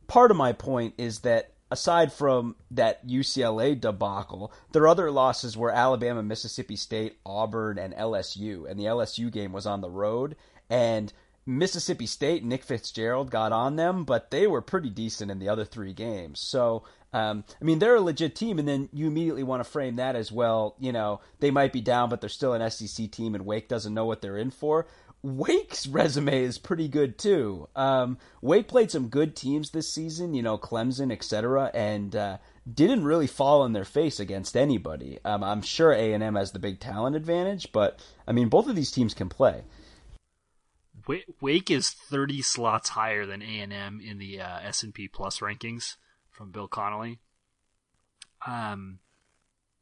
part of my point is that aside from that UCLA debacle, their other losses were Alabama, Mississippi State, Auburn, and LSU. And the LSU game was on the road. And Mississippi State, Nick Fitzgerald got on them, but they were pretty decent in the other three games. So, um, I mean, they're a legit team, and then you immediately want to frame that as well. You know, they might be down, but they're still an SEC team, and Wake doesn't know what they're in for. Wake's resume is pretty good too. Um, Wake played some good teams this season, you know, Clemson, etc., and uh, didn't really fall in their face against anybody. Um, I'm sure A and M has the big talent advantage, but I mean, both of these teams can play. Wake is 30 slots higher than A&M in the uh, S&P Plus rankings from Bill Connolly. Um,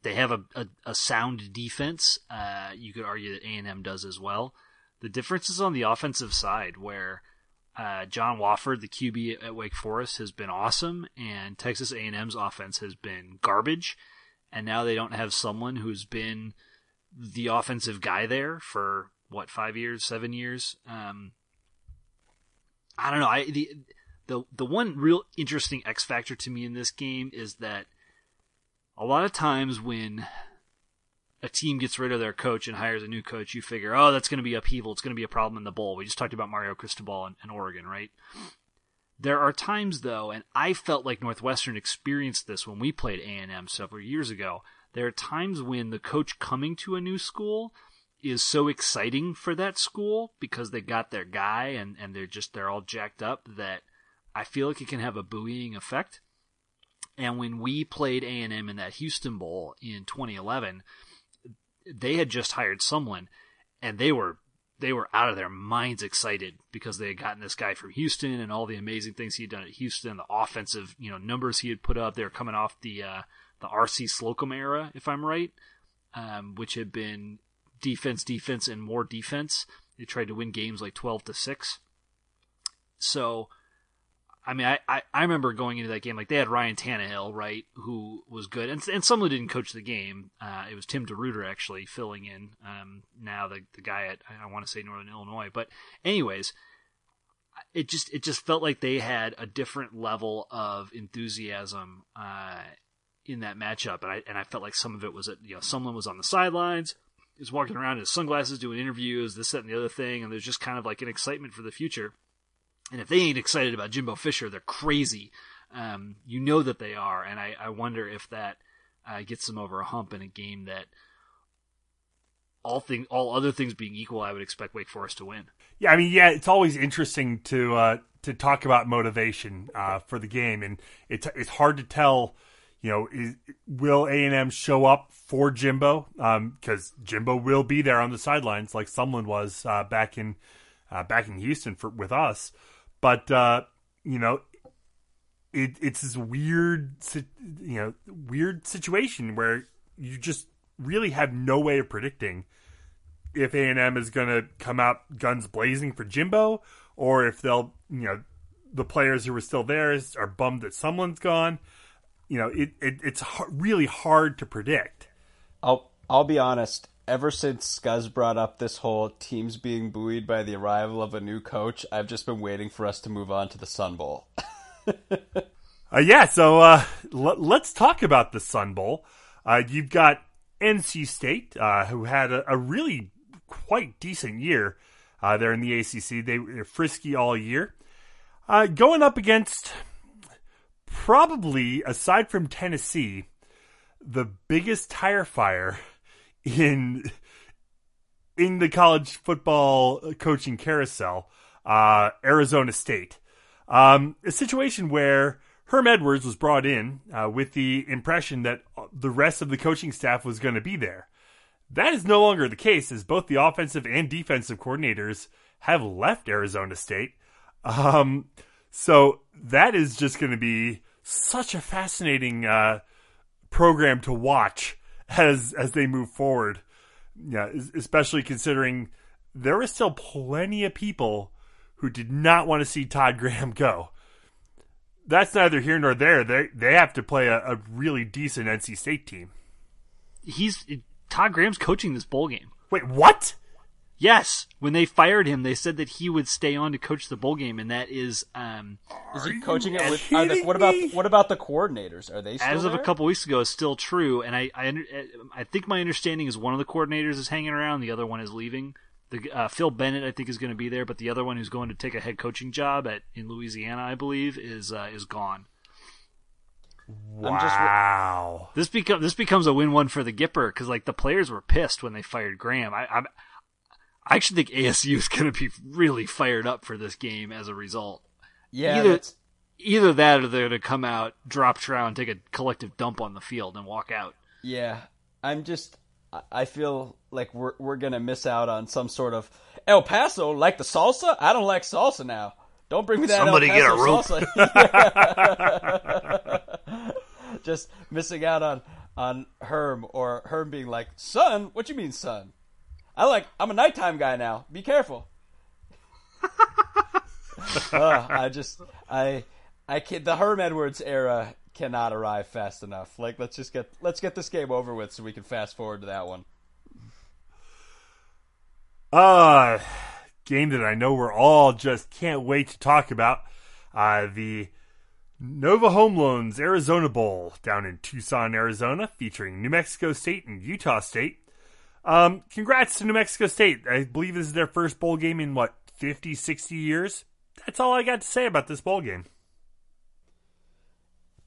they have a, a, a sound defense. Uh, you could argue that A&M does as well. The difference is on the offensive side, where uh, John Wolford, the QB at Wake Forest, has been awesome, and Texas A&M's offense has been garbage. And now they don't have someone who's been the offensive guy there for what five years, seven years. Um, I don't know. I the the the one real interesting X factor to me in this game is that a lot of times when a team gets rid of their coach and hires a new coach, you figure, oh, that's going to be upheaval. It's going to be a problem in the bowl. We just talked about Mario Cristobal and, and Oregon, right? There are times though, and I felt like Northwestern experienced this when we played A and M several years ago. There are times when the coach coming to a new school is so exciting for that school because they got their guy and, and they're just they're all jacked up that I feel like it can have a buoying effect. And when we played A and M in that Houston Bowl in 2011, they had just hired someone, and they were they were out of their minds excited because they had gotten this guy from Houston and all the amazing things he had done at Houston, the offensive you know numbers he had put up. They were coming off the uh, the RC Slocum era, if I'm right, um, which had been defense, defense, and more defense. They tried to win games like 12 to 6. So, I mean, I, I, I, remember going into that game, like they had Ryan Tannehill, right, who was good. And, and someone didn't coach the game. Uh, it was Tim DeRuyter actually filling in um, now, the, the guy at, I want to say Northern Illinois. But, anyways, it just it just felt like they had a different level of enthusiasm uh, in that matchup, and I and I felt like some of it was that you know someone was on the sidelines, is walking around in his sunglasses doing interviews, this, that, and the other thing, and there's just kind of like an excitement for the future. And if they ain't excited about Jimbo Fisher, they're crazy. Um, you know that they are, and I, I wonder if that uh, gets them over a hump in a game that all thing all other things being equal, I would expect Wake Forest to win. Yeah, I mean, yeah, it's always interesting to uh, to talk about motivation uh, for the game, and it's it's hard to tell. You know, is, will A and M show up for Jimbo? Because um, Jimbo will be there on the sidelines, like Sumlin was uh, back in uh, back in Houston for with us. But uh, you know, it, it's this weird, you know, weird situation where you just really have no way of predicting if A and M is going to come out guns blazing for Jimbo, or if they'll, you know, the players who were still there are bummed that someone's gone. You know, it, it it's really hard to predict. I'll I'll be honest. Ever since Scuzz brought up this whole teams being buoyed by the arrival of a new coach, I've just been waiting for us to move on to the Sun Bowl. uh, yeah, so uh, l- let's talk about the Sun Bowl. Uh, you've got NC State, uh, who had a, a, really quite decent year uh, there in the ACC. They were frisky all year. Uh, going up against probably, aside from Tennessee, the biggest tire fire in in the college football coaching carousel, uh, Arizona State. Um, a situation where Herm Edwards was brought in uh, with the impression that the rest of the coaching staff was going to be there. That is no longer the case, as both the offensive and defensive coordinators have left Arizona State. Um, so that is just going to be such a fascinating uh, program to watch as as they move forward. Yeah, especially considering there are still plenty of people who did not want to see Todd Graham go. That's neither here nor there. They they have to play a, a really decent NC State team. He's Todd Graham's coaching this bowl game. Wait, what? Yes, when they fired him, they said that he would stay on to coach the bowl game, and that is. Um, is he coaching it with? The, what about what about the coordinators? Are they as of there? a couple weeks ago? Is still true, and I, I I think my understanding is one of the coordinators is hanging around, the other one is leaving. The uh, Phil Bennett, I think, is going to be there, but the other one who's going to take a head coaching job at in Louisiana, I believe, is uh, is gone. Wow. Just, this become this becomes a win one for the Gipper because like the players were pissed when they fired Graham. I I, I actually think ASU is going to be really fired up for this game as a result. Yeah. Either either that or they're going to come out, drop trow, and take a collective dump on the field and walk out. Yeah. I'm just I feel like we're we're gonna miss out on some sort of El Paso like the salsa. I don't like salsa now. Don't bring me that. Somebody get a rope. Just missing out on on Herm or Herm being like, "Son, what you mean, son? I like. I'm a nighttime guy now. Be careful." uh, I just I I can The Herm Edwards era cannot arrive fast enough. Like, let's just get let's get this game over with so we can fast forward to that one. Uh game that I know we're all just can't wait to talk about. Uh, the Nova Home Loans Arizona Bowl down in Tucson, Arizona, featuring New Mexico State and Utah State. Um, congrats to New Mexico State. I believe this is their first bowl game in what 50, 60 years. That's all I got to say about this bowl game.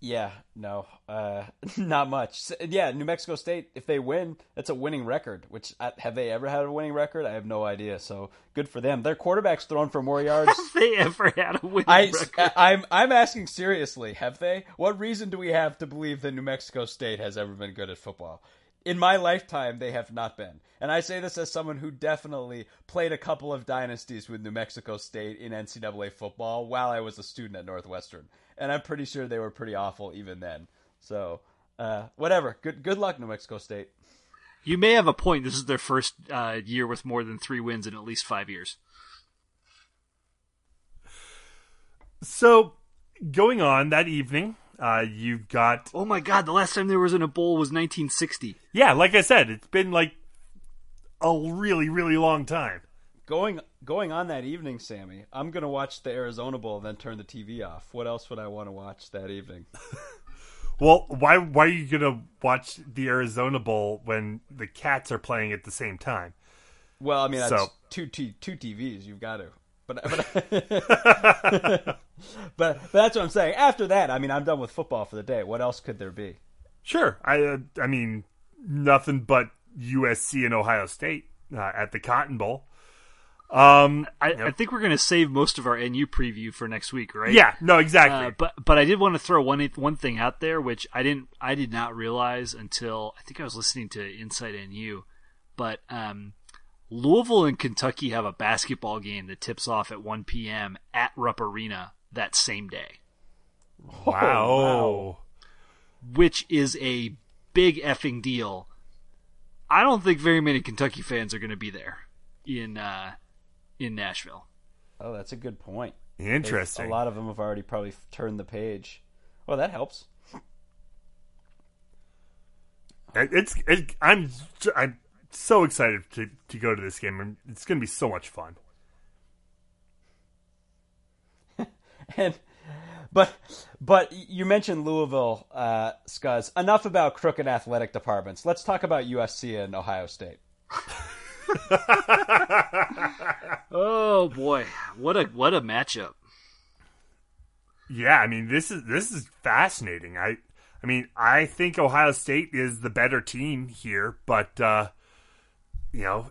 Yeah, no, uh, not much. Yeah, New Mexico State, if they win, that's a winning record. Which uh, have they ever had a winning record? I have no idea. So good for them. Their quarterback's thrown for more yards. Have they ever had a winning I, record? I'm I'm asking seriously. Have they? What reason do we have to believe that New Mexico State has ever been good at football? In my lifetime, they have not been. And I say this as someone who definitely played a couple of dynasties with New Mexico State in NCAA football while I was a student at Northwestern. And I'm pretty sure they were pretty awful even then. So, uh, whatever. Good, good luck, New Mexico State. You may have a point. This is their first uh, year with more than three wins in at least five years. So, going on that evening, uh, you've got. Oh my god, the last time there was in a bowl was 1960. Yeah, like I said, it's been like a really, really long time. Going going on that evening, Sammy, I'm gonna watch the Arizona Bowl and then turn the TV off. What else would I want to watch that evening? well, why why are you gonna watch the Arizona Bowl when the Cats are playing at the same time? Well, I mean, that's so. two t- two TVs. You've got to. But but, but but that's what I'm saying. After that, I mean, I'm done with football for the day. What else could there be? Sure. I uh, I mean nothing but USC and Ohio State uh, at the Cotton Bowl. Um, I, I think we're going to save most of our NU preview for next week, right? Yeah, no, exactly. Uh, but but I did want to throw one one thing out there, which I didn't I did not realize until I think I was listening to Inside NU, but um, Louisville and Kentucky have a basketball game that tips off at 1 p.m. at Rupp Arena that same day. Wow. wow. Which is a big effing deal. I don't think very many Kentucky fans are going to be there in uh, in Nashville. Oh, that's a good point. Interesting. A lot of them have already probably turned the page. Well, that helps. It's it, I'm I'm so excited to to go to this game. It's going to be so much fun. and but but you mentioned Louisville, uh, Scuzz. Enough about crooked athletic departments. Let's talk about USC and Ohio State. oh boy, what a what a matchup! Yeah, I mean this is this is fascinating. I I mean I think Ohio State is the better team here, but uh, you know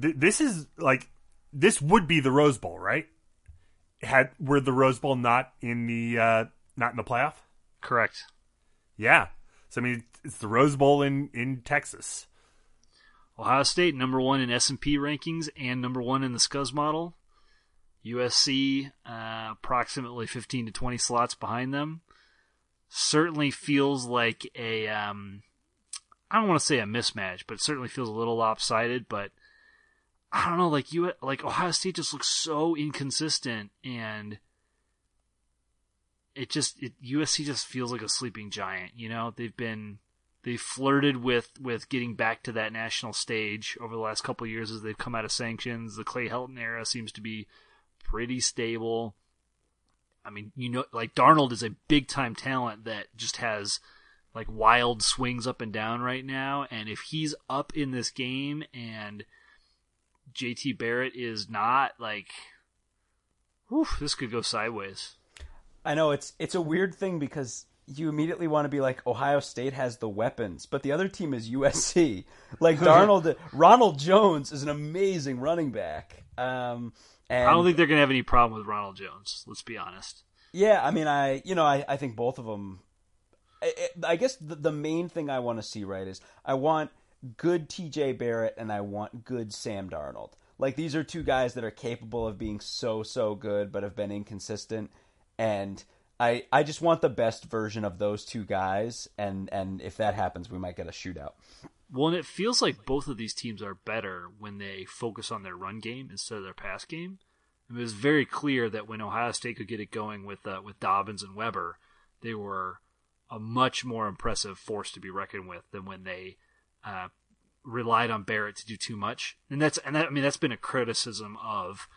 th- this is like this would be the Rose Bowl, right? Had were the Rose Bowl not in the uh, not in the playoff? Correct. Yeah. So I mean it's the Rose Bowl in in Texas. Ohio State number one in S and P rankings and number one in the Scuzz model. USC uh, approximately 15 to 20 slots behind them. Certainly feels like a um, I don't want to say a mismatch, but it certainly feels a little lopsided. But I don't know, like you, like Ohio State just looks so inconsistent, and it just it, USC just feels like a sleeping giant. You know, they've been they flirted with with getting back to that national stage over the last couple years as they've come out of sanctions. The Clay Helton era seems to be pretty stable. I mean, you know, like Darnold is a big time talent that just has like wild swings up and down right now. And if he's up in this game and JT Barrett is not, like, whew, this could go sideways. I know it's it's a weird thing because you immediately want to be like Ohio State has the weapons, but the other team is USC. Like Darnold, Ronald Jones is an amazing running back. Um, and I don't think they're going to have any problem with Ronald Jones. Let's be honest. Yeah, I mean, I you know, I, I think both of them. I, guess the, the main thing I want to see right is I want good T.J. Barrett and I want good Sam Darnold. Like these are two guys that are capable of being so so good, but have been inconsistent, and I I just want the best version of those two guys, and and if that happens, we might get a shootout. Well, and it feels like both of these teams are better when they focus on their run game instead of their pass game. It was very clear that when Ohio State could get it going with uh, with Dobbins and Weber, they were a much more impressive force to be reckoned with than when they uh, relied on Barrett to do too much. And that's and that, I mean that's been a criticism of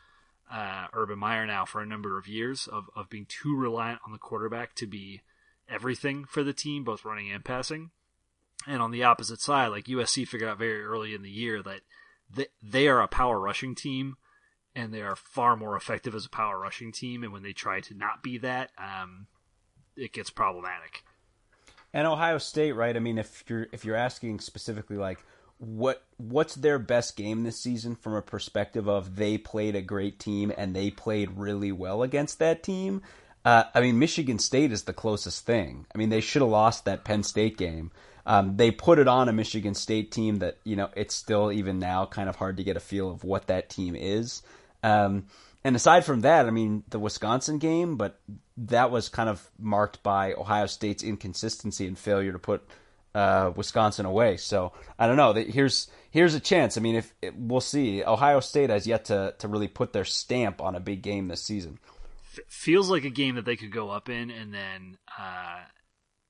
uh, Urban Meyer now for a number of years of of being too reliant on the quarterback to be everything for the team, both running and passing. And on the opposite side, like USC figured out very early in the year that they, they are a power rushing team and they are far more effective as a power rushing team. And when they try to not be that, um, it gets problematic. And Ohio State, right? I mean, if you're if you're asking specifically, like what what's their best game this season from a perspective of they played a great team and they played really well against that team. Uh, I mean, Michigan State is the closest thing. I mean, they should have lost that Penn State game. Um, they put it on a Michigan State team that you know it's still even now kind of hard to get a feel of what that team is. Um, and aside from that, I mean the Wisconsin game, but that was kind of marked by Ohio State's inconsistency and failure to put uh, Wisconsin away. So I don't know. Here's here's a chance. I mean, if we'll see, Ohio State has yet to to really put their stamp on a big game this season. Feels like a game that they could go up in, and then uh,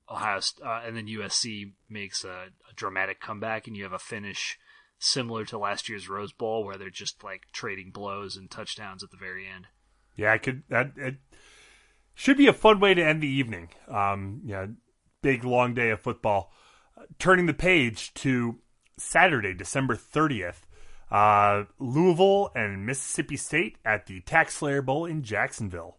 Ohio uh, and then USC makes a, a, dramatic comeback, and you have a finish similar to last year's Rose Bowl where they're just like trading blows and touchdowns at the very end. Yeah, I could. That it should be a fun way to end the evening. Um, yeah, big long day of football. Uh, turning the page to Saturday, December thirtieth. Uh, Louisville and Mississippi State at the TaxSlayer Bowl in Jacksonville.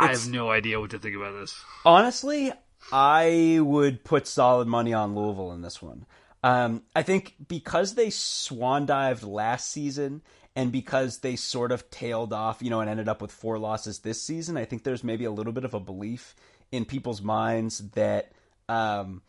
I have no idea what to think about this. Honestly, I would put solid money on Louisville in this one. Um, I think because they swan dived last season and because they sort of tailed off, you know, and ended up with four losses this season, I think there's maybe a little bit of a belief in people's minds that um,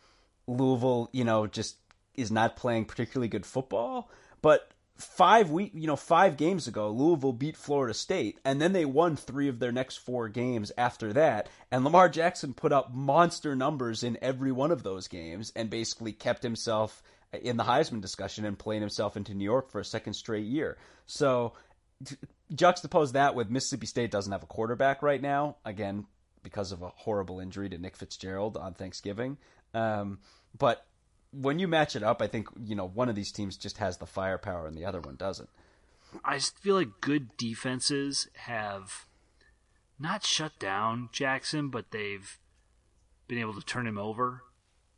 Louisville, you know, just is not playing particularly good football. But five week, you know, five games ago, Louisville beat Florida State, and then they won three of their next four games after that. And Lamar Jackson put up monster numbers in every one of those games, and basically kept himself in the Heisman discussion and playing himself into New York for a second straight year. So juxtapose that with Mississippi State doesn't have a quarterback right now, again because of a horrible injury to Nick Fitzgerald on Thanksgiving. Um, but when you match it up, I think you know one of these teams just has the firepower and the other one doesn't. I feel like good defenses have not shut down Jackson, but they've been able to turn him over,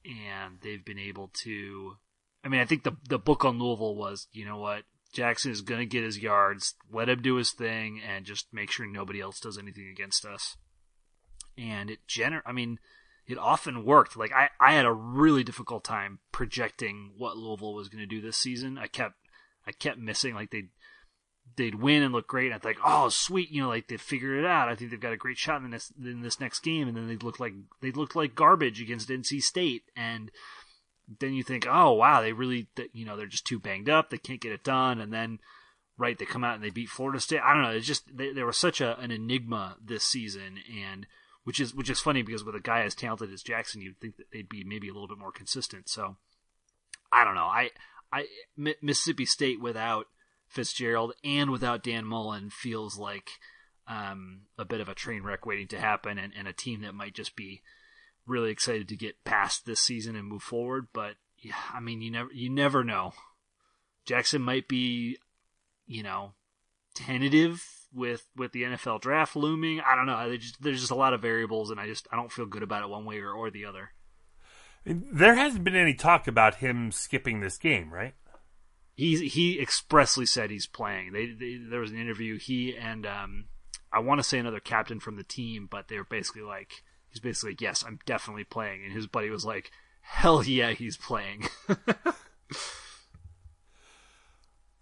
and they've been able to. I mean, I think the the book on Louisville was, you know what, Jackson is going to get his yards, let him do his thing, and just make sure nobody else does anything against us. And it gener, I mean, it often worked. Like I, I had a really difficult time projecting what Louisville was going to do this season. I kept, I kept missing. Like they, they'd win and look great. And I'd think, oh, sweet, you know, like they figured it out. I think they've got a great shot in this in this next game. And then they look like they looked like garbage against NC State. And then you think, oh wow, they really, you know, they're just too banged up. They can't get it done. And then, right, they come out and they beat Florida State. I don't know. It's just they, they were such a, an enigma this season and which is which is funny because with a guy as talented as Jackson, you'd think that they'd be maybe a little bit more consistent. So I don't know. I I Mississippi State without Fitzgerald and without Dan Mullen feels like um, a bit of a train wreck waiting to happen, and, and a team that might just be really excited to get past this season and move forward. But yeah, I mean, you never you never know. Jackson might be, you know, tentative with with the NFL draft looming. I don't know. Just, there's just a lot of variables, and I just I don't feel good about it one way or, or the other. There hasn't been any talk about him skipping this game, right? He he expressly said he's playing. They, they there was an interview. He and um, I want to say another captain from the team, but they were basically like he's basically like, yes, I'm definitely playing, and his buddy was like, hell yeah, he's playing.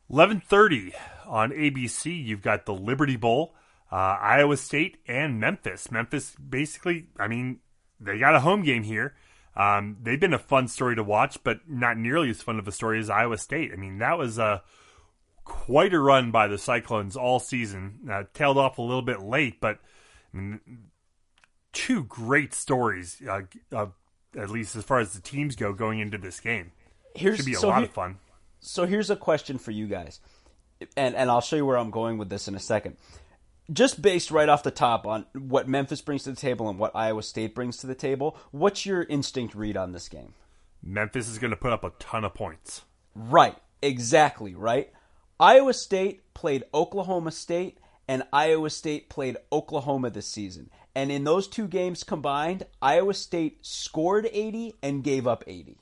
11:30 on ABC. You've got the Liberty Bowl, uh, Iowa State and Memphis. Memphis, basically, I mean, they got a home game here. Um, they've been a fun story to watch, but not nearly as fun of a story as Iowa State. I mean, that was a quite a run by the Cyclones all season. Uh, tailed off a little bit late, but I mean, two great stories, uh, uh, at least as far as the teams go, going into this game. Here's, Should be a so lot of fun so here's a question for you guys, and and I'll show you where I'm going with this in a second. Just based right off the top on what Memphis brings to the table and what Iowa State brings to the table, what's your instinct read on this game? Memphis is going to put up a ton of points. Right, exactly, right? Iowa State played Oklahoma State, and Iowa State played Oklahoma this season. And in those two games combined, Iowa State scored 80 and gave up 80.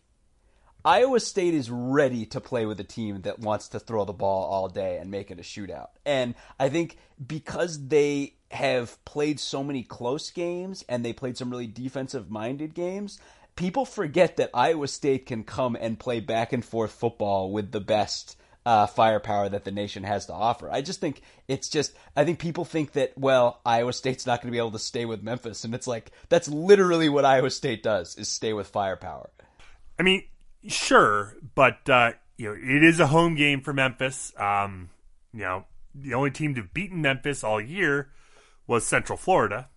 Iowa State is ready to play with a team that wants to throw the ball all day and make it a shootout. And I think because they have played so many close games and they played some really defensive minded games, people forget that Iowa State can come and play back and forth football with the best uh, firepower that the nation has to offer. I just think it's just, I think people think that, well, Iowa State's not going to be able to stay with Memphis. And it's like, that's literally what Iowa State does, is stay with firepower. I mean, Sure, but uh, you know it is a home game for Memphis. Um, you know the only team to have beaten Memphis all year was Central Florida.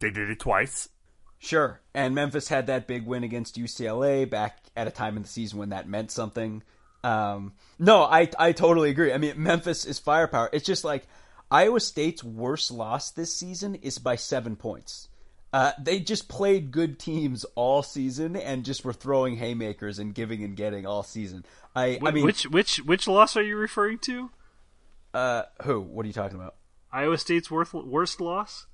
They did it twice. Sure, and Memphis had that big win against UCLA back at a time in the season when that meant something. Um, no, I I totally agree. I mean, Memphis is firepower. It's just like Iowa State's worst loss this season is by seven points. Uh, they just played good teams all season and just were throwing haymakers and giving and getting all season. I, I mean, which which which loss are you referring to? Uh, who? What are you talking about? Iowa State's worst worst loss.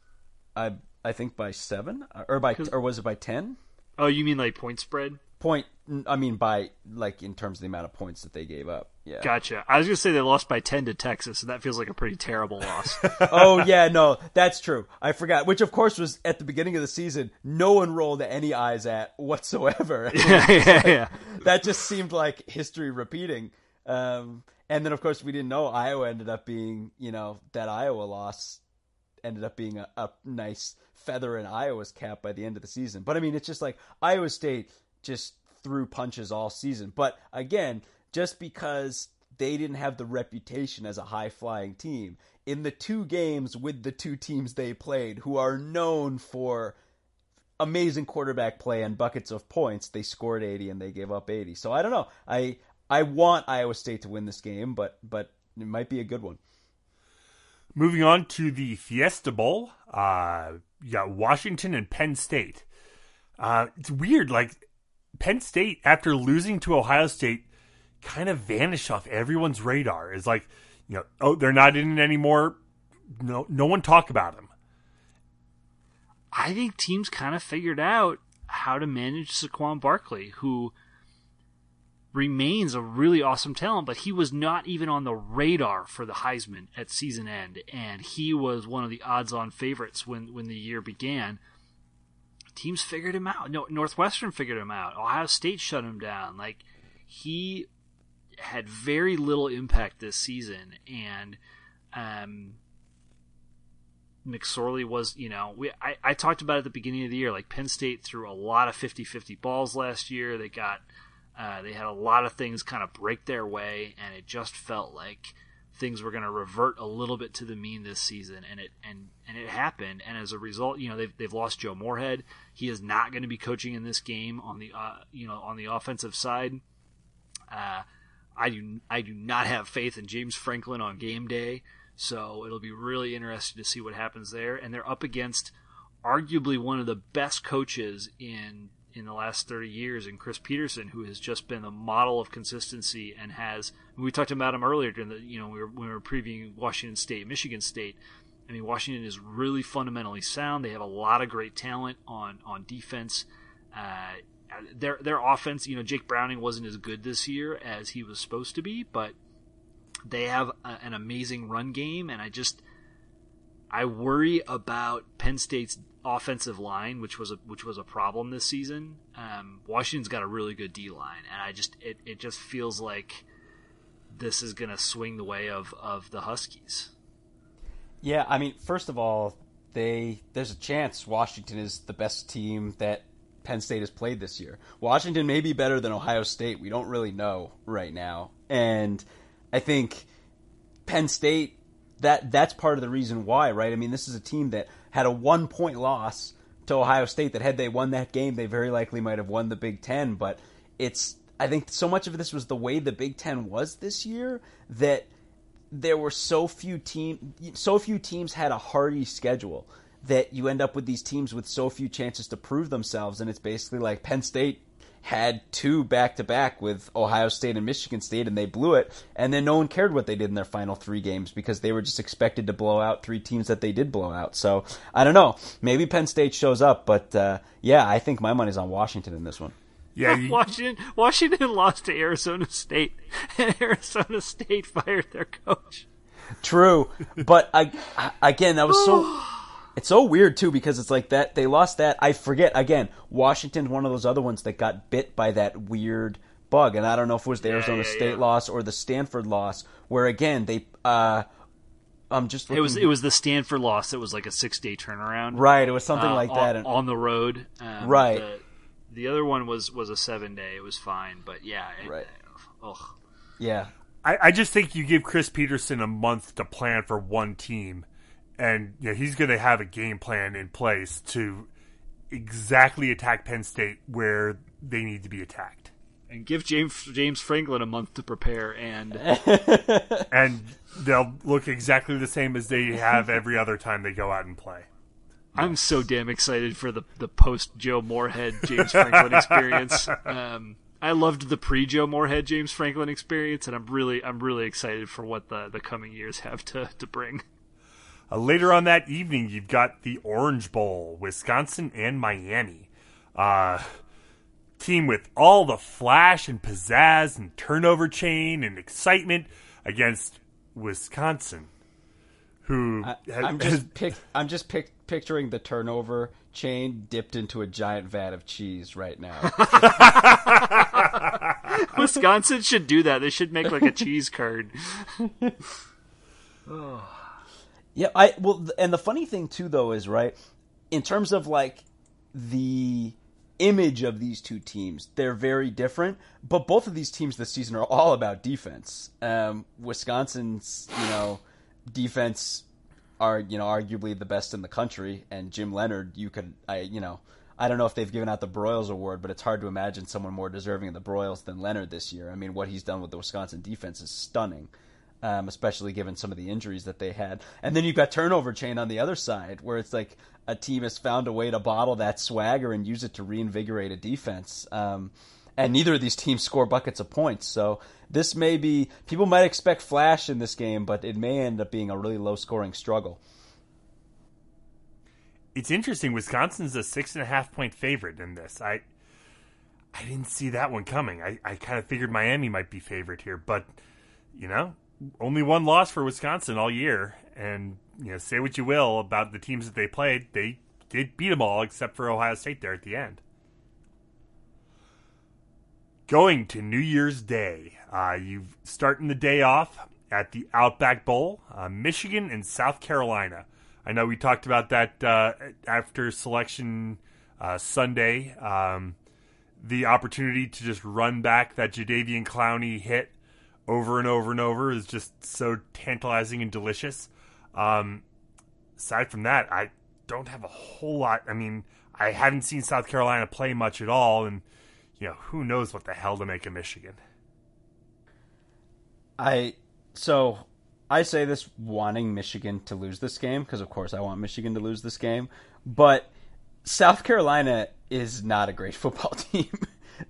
I I think by seven or by or was it by ten? Oh, you mean like point spread? Point I mean, by like in terms of the amount of points that they gave up. Yeah. Gotcha. I was gonna say they lost by ten to Texas, and that feels like a pretty terrible loss. oh yeah, no, that's true. I forgot. Which of course was at the beginning of the season. No one rolled any eyes at whatsoever. yeah, yeah, like, yeah. That just seemed like history repeating. Um, and then of course we didn't know Iowa ended up being, you know, that Iowa loss ended up being a, a nice feather in Iowa's cap by the end of the season. But I mean, it's just like Iowa State just threw punches all season. But again, just because they didn't have the reputation as a high flying team in the two games with the two teams they played who are known for amazing quarterback play and buckets of points they scored 80 and they gave up 80 so i don't know. I i want iowa state to win this game but but it might be a good one. Moving on to the fiesta bowl uh you got washington and penn state. Uh it's weird like penn state after losing to ohio state kind of vanished off everyone's radar. Is like, you know, oh, they're not in it anymore. No, no one talk about them. I think teams kind of figured out how to manage Saquon Barkley, who remains a really awesome talent, but he was not even on the radar for the Heisman at season end, and he was one of the odds-on favorites when when the year began. Teams figured him out. No, Northwestern figured him out. Ohio State shut him down. Like he had very little impact this season, and um, McSorley was, you know, we I, I talked about at the beginning of the year, like Penn State threw a lot of 50-50 balls last year. They got uh, they had a lot of things kind of break their way, and it just felt like things were going to revert a little bit to the mean this season, and it and and it happened. And as a result, you know they've they've lost Joe Moorhead. He is not going to be coaching in this game on the uh, you know on the offensive side. Uh, I do I do not have faith in James Franklin on game day, so it'll be really interesting to see what happens there. And they're up against arguably one of the best coaches in in the last 30 years in Chris Petersen, who has just been a model of consistency and has. We talked about him earlier during the you know we were, we were previewing Washington State, Michigan State. I mean, Washington is really fundamentally sound. They have a lot of great talent on on defense. Uh, their their offense, you know, Jake Browning wasn't as good this year as he was supposed to be, but they have a, an amazing run game, and I just I worry about Penn State's offensive line, which was a which was a problem this season. Um, Washington's got a really good D line, and I just it, it just feels like this is going to swing the way of of the Huskies. Yeah, I mean, first of all, they there's a chance Washington is the best team that Penn State has played this year. Washington may be better than Ohio State. We don't really know right now. And I think Penn State that that's part of the reason why, right? I mean, this is a team that had a 1 point loss to Ohio State that had they won that game, they very likely might have won the Big 10, but it's I think so much of this was the way the Big 10 was this year that there were so few team so few teams had a hardy schedule that you end up with these teams with so few chances to prove themselves, and it's basically like Penn State had two back to back with Ohio State and Michigan State, and they blew it. And then no one cared what they did in their final three games because they were just expected to blow out three teams that they did blow out. So I don't know. Maybe Penn State shows up, but uh, yeah, I think my money's on Washington in this one. Yeah, you... Washington. Washington lost to Arizona State, and Arizona State fired their coach. True, but I, I, again, that was so. It's so weird too because it's like that they lost that. I forget again. Washington's one of those other ones that got bit by that weird bug, and I don't know if it was the Arizona yeah, State yeah. loss or the Stanford loss, where again they. uh I'm just. Looking... It was it was the Stanford loss. It was like a six day turnaround. Right. It was something uh, like on, that on the road. Um, right. The, the, other one was was a seven day. It was fine, but yeah. It, right. Uh, ugh. Yeah. I, I just think you give Chris Petersen a month to plan for one team and you know, he's going to have a game plan in place to exactly attack Penn State where they need to be attacked. And give James James Franklin a month to prepare, and and they'll look exactly the same as they have every other time they go out and play. I'm so damn excited for the the post Joe Moorhead James Franklin experience. Um, I loved the pre Joe Moorhead James Franklin experience, and I'm really I'm really excited for what the the coming years have to to bring. Uh, later on that evening, you've got the Orange Bowl, Wisconsin and Miami. Uh, team with all the flash and pizzazz and turnover chain and excitement against Wisconsin, who I, has, I'm has- just pic- I'm just pic- picturing the turnover chain dipped into a giant vat of cheese right now. Wisconsin should do that. They should make like a cheese curd. Yeah, I well, and the funny thing too, though, is right in terms of like the image of these two teams, they're very different. But both of these teams this season are all about defense. Um, Wisconsin's, you know, defense are you know arguably the best in the country, and Jim Leonhard, you could, I you know. I don't know if they've given out the Broyles Award, but it's hard to imagine someone more deserving of the Broyles than Leonhard this year. I mean, what he's done with the Wisconsin defense is stunning um, especially given some of the injuries that they had. And then you've got turnover chain on the other side, where it's like a team has found a way to bottle that swagger and use it to reinvigorate a defense. Um, and neither of these teams score buckets of points. So this may be people might expect flash in this game, but it may end up being a really low scoring struggle. it's interesting. Wisconsin's a six and a half point favorite in this. I I didn't see that one coming. I, I kind of figured Miami might be favorite here, but you know, only one loss for Wisconsin all year. And you know, say what you will about the teams that they played, they did beat them all except for Ohio State there at the end. Going to New Year's Day, uh, you starting the day off at the Outback Bowl, uh, Michigan and South Carolina. I know we talked about that uh, after selection uh, Sunday. Um, the opportunity to just run back that Jadeveon Clowney hit over and over and over is just so tantalizing and delicious. Um, aside from that, I don't have a whole lot. I mean, I haven't seen South Carolina play much at all, and you know who knows what the hell to make of Michigan. I so I say this wanting Michigan to lose this game because of course I want Michigan to lose this game, but South Carolina is not a great football team.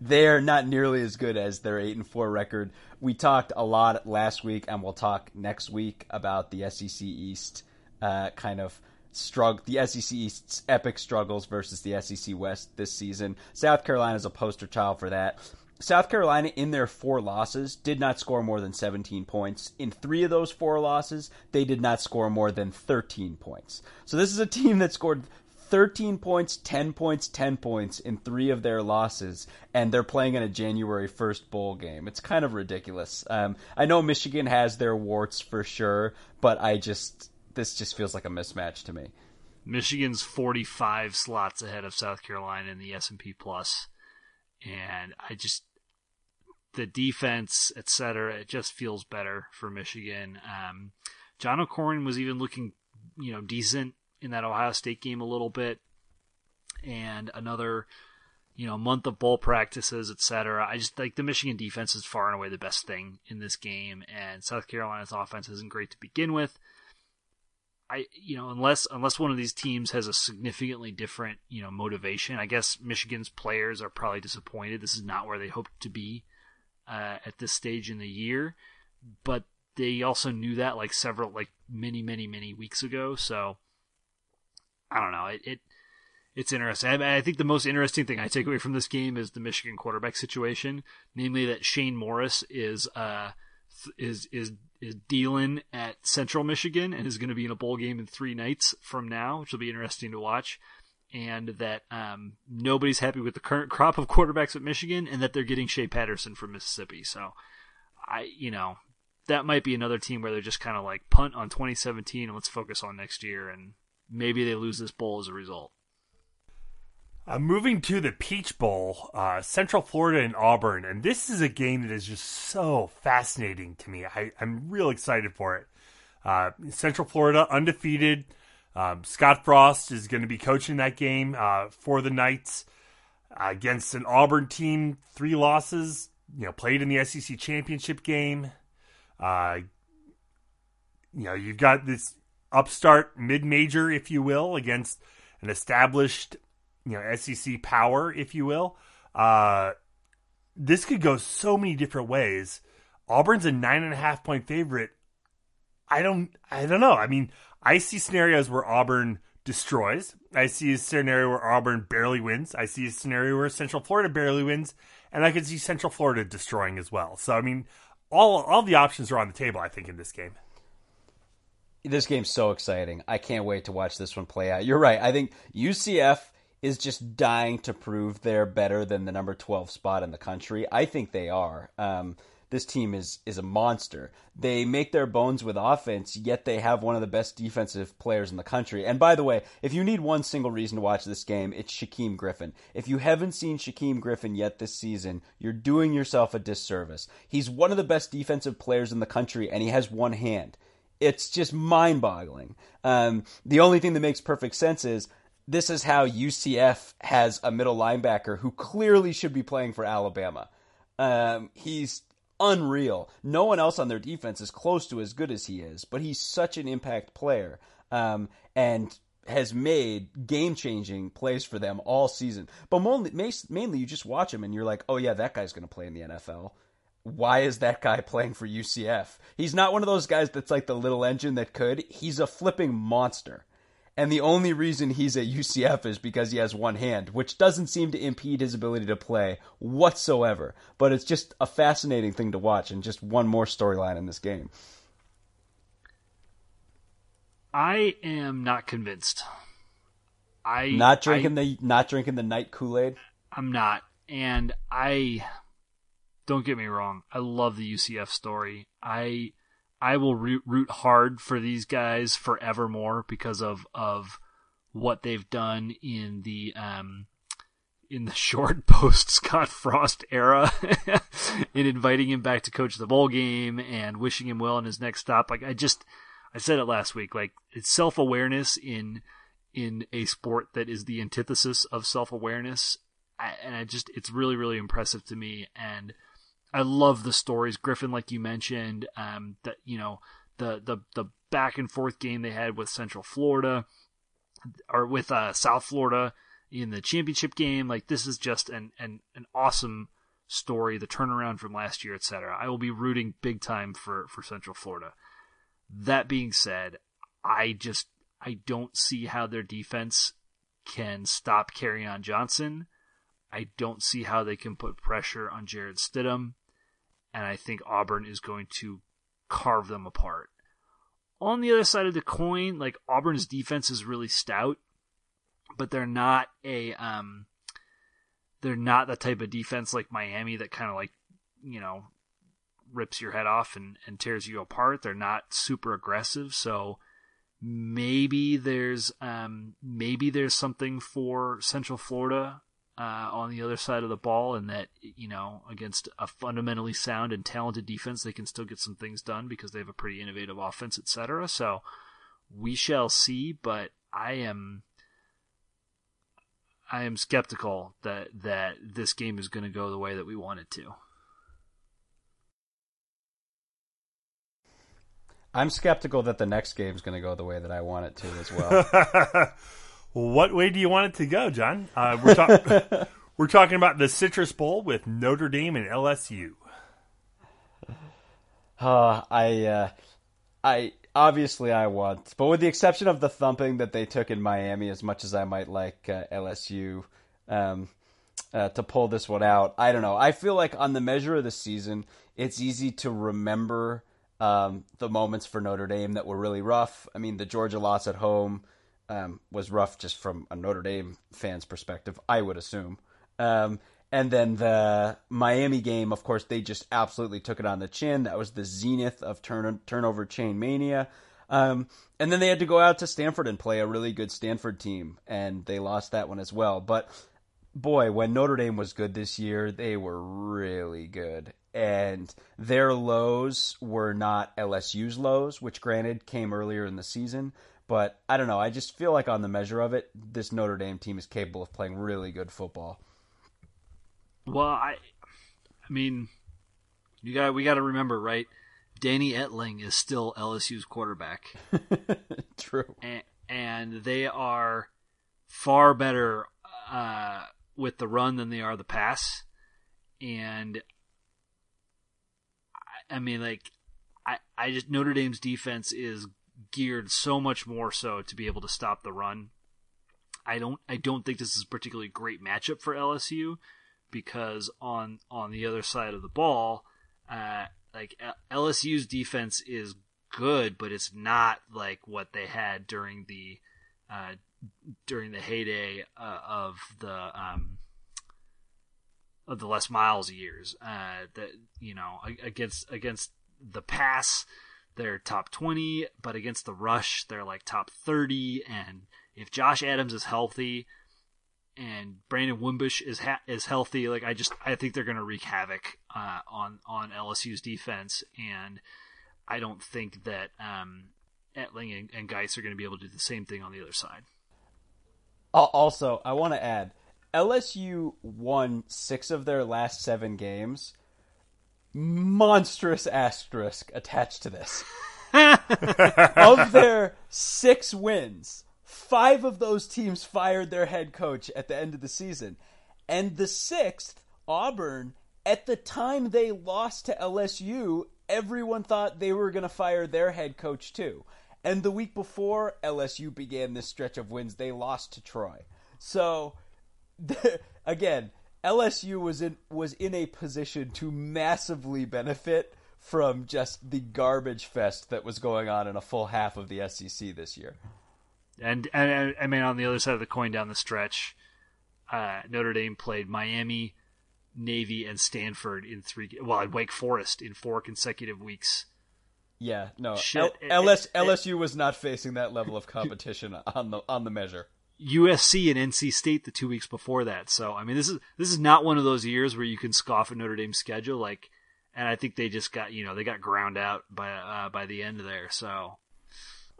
They're not nearly as good as their 8 and 4 record. We talked a lot last week and we'll talk next week about the SEC East uh, kind of struggle the SEC East's epic struggles versus the SEC West this season. South Carolina is a poster child for that. South Carolina, in their four losses, did not score more than 17 points. In three of those four losses, they did not score more than 13 points. So this is a team that scored 13 points, 10 points, 10 points in three of their losses, and they're playing in a January 1st bowl game. It's kind of ridiculous. Um, I know Michigan has their warts for sure, but I just, this just feels like a mismatch to me. Michigan's 45 slots ahead of South Carolina in the S&P Plus, and I just the defense, etc. It just feels better for Michigan. Um, John O'Korn was even looking, you know, decent in that Ohio State game a little bit, and another, you know, month of bowl practices, etc. I just like the Michigan defense is far and away the best thing in this game, and South Carolina's offense isn't great to begin with. I you know unless unless one of these teams has a significantly different you know motivation, I guess Michigan's players are probably disappointed. This is not where they hoped to be uh, at this stage in the year, but they also knew that like several like many many many weeks ago. So I don't know. It, it it's interesting. I, I think the most interesting thing I take away from this game is the Michigan quarterback situation, namely that Shane Morris is uh is is is dealing at Central Michigan and is going to be in a bowl game in three nights from now, which will be interesting to watch. And that um, nobody's happy with the current crop of quarterbacks at Michigan, and that they're getting Shea Patterson from Mississippi. So, I you know that might be another team where they're just kind of like punt on 2017 and let's focus on next year, and maybe they lose this bowl as a result. Uh, moving to the Peach Bowl, uh, Central Florida and Auburn, and this is a game that is just so fascinating to me. I, I'm real excited for it. Uh, Central Florida undefeated. Um, Scott Frost is going to be coaching that game uh, for the Knights uh, against an Auburn team. Three losses. You know, played in the SEC championship game. Uh, you know, you've got this upstart mid-major, if you will, against an established you know SEC power, if you will. Uh, this could go so many different ways. Auburn's a nine and a half point favorite. I don't, I don't know. I mean, I see scenarios where Auburn destroys. I see a scenario where Auburn barely wins. I see a scenario where Central Florida barely wins, and I could see Central Florida destroying as well. So I mean, all all the options are on the table. I think in this game. This game's so exciting. I can't wait to watch this one play out. You're right. I think UCF is just dying to prove they're better than the number 12 spot in the country. I think they are. Um, this team is is a monster. They make their bones with offense, yet they have one of the best defensive players in the country. And by the way, if you need one single reason to watch this game, it's Shaquem Griffin. If you haven't seen Shaquem Griffin yet this season, you're doing yourself a disservice. He's one of the best defensive players in the country, and he has one hand. It's just mind boggling. Um, the only thing that makes perfect sense is this is how UCF has a middle linebacker who clearly should be playing for Alabama. Um, he's unreal. No one else on their defense is close to as good as he is, but he's such an impact player um, and has made game changing plays for them all season. But mainly, mainly, you just watch him and you're like, oh, yeah, that guy's going to play in the NFL. Why is that guy playing for UCF? He's not one of those guys that's like the little engine that could. He's a flipping monster. And the only reason he's at UCF is because he has one hand, which doesn't seem to impede his ability to play whatsoever. But it's just a fascinating thing to watch and just one more storyline in this game. I am not convinced. I not drinking I, the not drinking the Knight Kool Aid. I'm not, and I don't get me wrong. I love the UCF story. I I will root, hard for these guys forevermore because of of what they've done in the um in the short post Scott Frost era in inviting him back to coach the bowl game and wishing him well in his next stop. Like I just I said it last week, like it's self awareness in in a sport that is the antithesis of self awareness. And I just it's really, really impressive to me and I love the stories, Griffin, like you mentioned. Um, that you know the the the back and forth game they had with Central Florida or with uh, South Florida in the championship game. Like this is just an an an awesome story. The turnaround from last year, etc. I will be rooting big time for for Central Florida. That being said, I just I don't see how their defense can stop Kerryon Johnson. I don't see how they can put pressure on Jarrett Stidham and I think Auburn is going to carve them apart. On the other side of the coin, like Auburn's defense is really stout, but they're not a um they're not the type of defense like Miami that kind of like, you know, rips your head off and, and tears you apart. They're not super aggressive, so maybe there's um maybe there's something for Central Florida uh, on the other side of the ball, and that you know against a fundamentally sound and talented defense, they can still get some things done because they have a pretty innovative offense, etc. So we shall see, but I am I am skeptical that that this game is going to go the way that we want it to. I'm skeptical that the next game is going to go the way that I want it to as well. What way do you want it to go, John? Uh, we're, ta- we're talking about the Citrus Bowl with Notre Dame and LSU. Uh, I, uh, I obviously I want, but with the exception of the thumping that they took in Miami, as much as I might like uh, LSU um, uh, to pull this one out, I don't know. I feel like on the measure of the season, it's easy to remember um, the moments for Notre Dame that were really rough. I mean, the Georgia loss at home um, was rough just from a Notre Dame fan's perspective, I would assume. Um, and then the Miami game, of course, they just absolutely took it on the chin. That was the zenith of turn- turnover chain mania. Um, and then they had to go out to Stanford and play a really good Stanford team, and they lost that one as well. But boy, when Notre Dame was good this year, they were really good. And their lows were not LSU's lows, which granted came earlier in the season, but I don't know. I just feel like on the measure of it, this Notre Dame team is capable of playing really good football. Well, I, I mean, you got we got to remember, right? Danny Etling is still LSU's quarterback. True. And, and, they are far better uh, with the run than they are the pass. And I mean, like, I, I just Notre Dame's defense is geared so much more so to be able to stop the run I don't I don't think this is a particularly great matchup for LSU because on on the other side of the ball, uh, like LSU's defense is good, but it's not like what they had during the uh, during the heyday uh, of the um, of the Les Miles years. Uh, that you know against against the pass, they're top twenty, but against the rush, they're like top thirty. And if Josh Adams is healthy and Brandon Wimbush is ha- is healthy, like I just I think they're going to wreak havoc uh, on on LSU's defense, and I don't think that um, Etling and, and Guice are going to be able to do the same thing on the other side. Also, I want to add LSU won six of their last seven games. Monstrous asterisk attached to this. of their six wins, five of those teams fired their head coach at the end of the season. And the sixth, Auburn, at the time they lost to LSU, everyone thought they were going to fire their head coach too. And the week before LSU began this stretch of wins, they lost to Troy. So again, LSU was in was in a position to massively benefit from just the garbage fest that was going on in a full half of the SEC this year. And, and I mean, on the other side of the coin, down the stretch, uh, Notre Dame played Miami, Navy, and Stanford in three. Well, at Wake Forest in four consecutive weeks. Yeah, no. Shit, L- LS, it, LSU was not facing that level of competition on the on the measure. USC and NC State the two weeks before that. So I mean, this is this is not one of those years where you can scoff at Notre Dame's schedule. Like, and I think they just got you know they got ground out by uh, by the end there. So.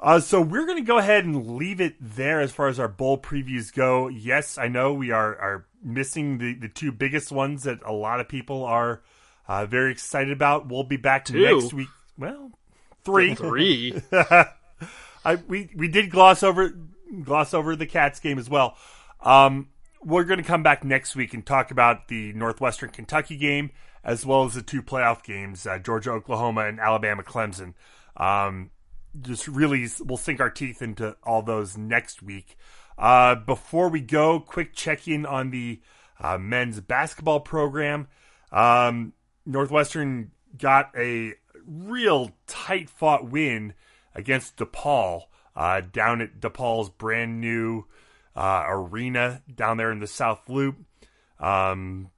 Uh, so we're going to go ahead and leave it there as far as our bowl previews go. Yes, I know we are are missing the, the two biggest ones that a lot of people are uh, very excited about. We'll be back two. next week. Well, three, three. I we we did gloss over gloss over the Cats game as well. Um, we're going to come back next week and talk about the Northwestern Kentucky game as well as the two playoff games, uh, Georgia Oklahoma and Alabama Clemson. Um, just really, we'll sink our teeth into all those next week. Uh, before we go, quick check in on the uh, men's basketball program. Um, Northwestern got a real tight fought win against DePaul uh, down at DePaul's brand new uh, arena down there in the South Loop. Um,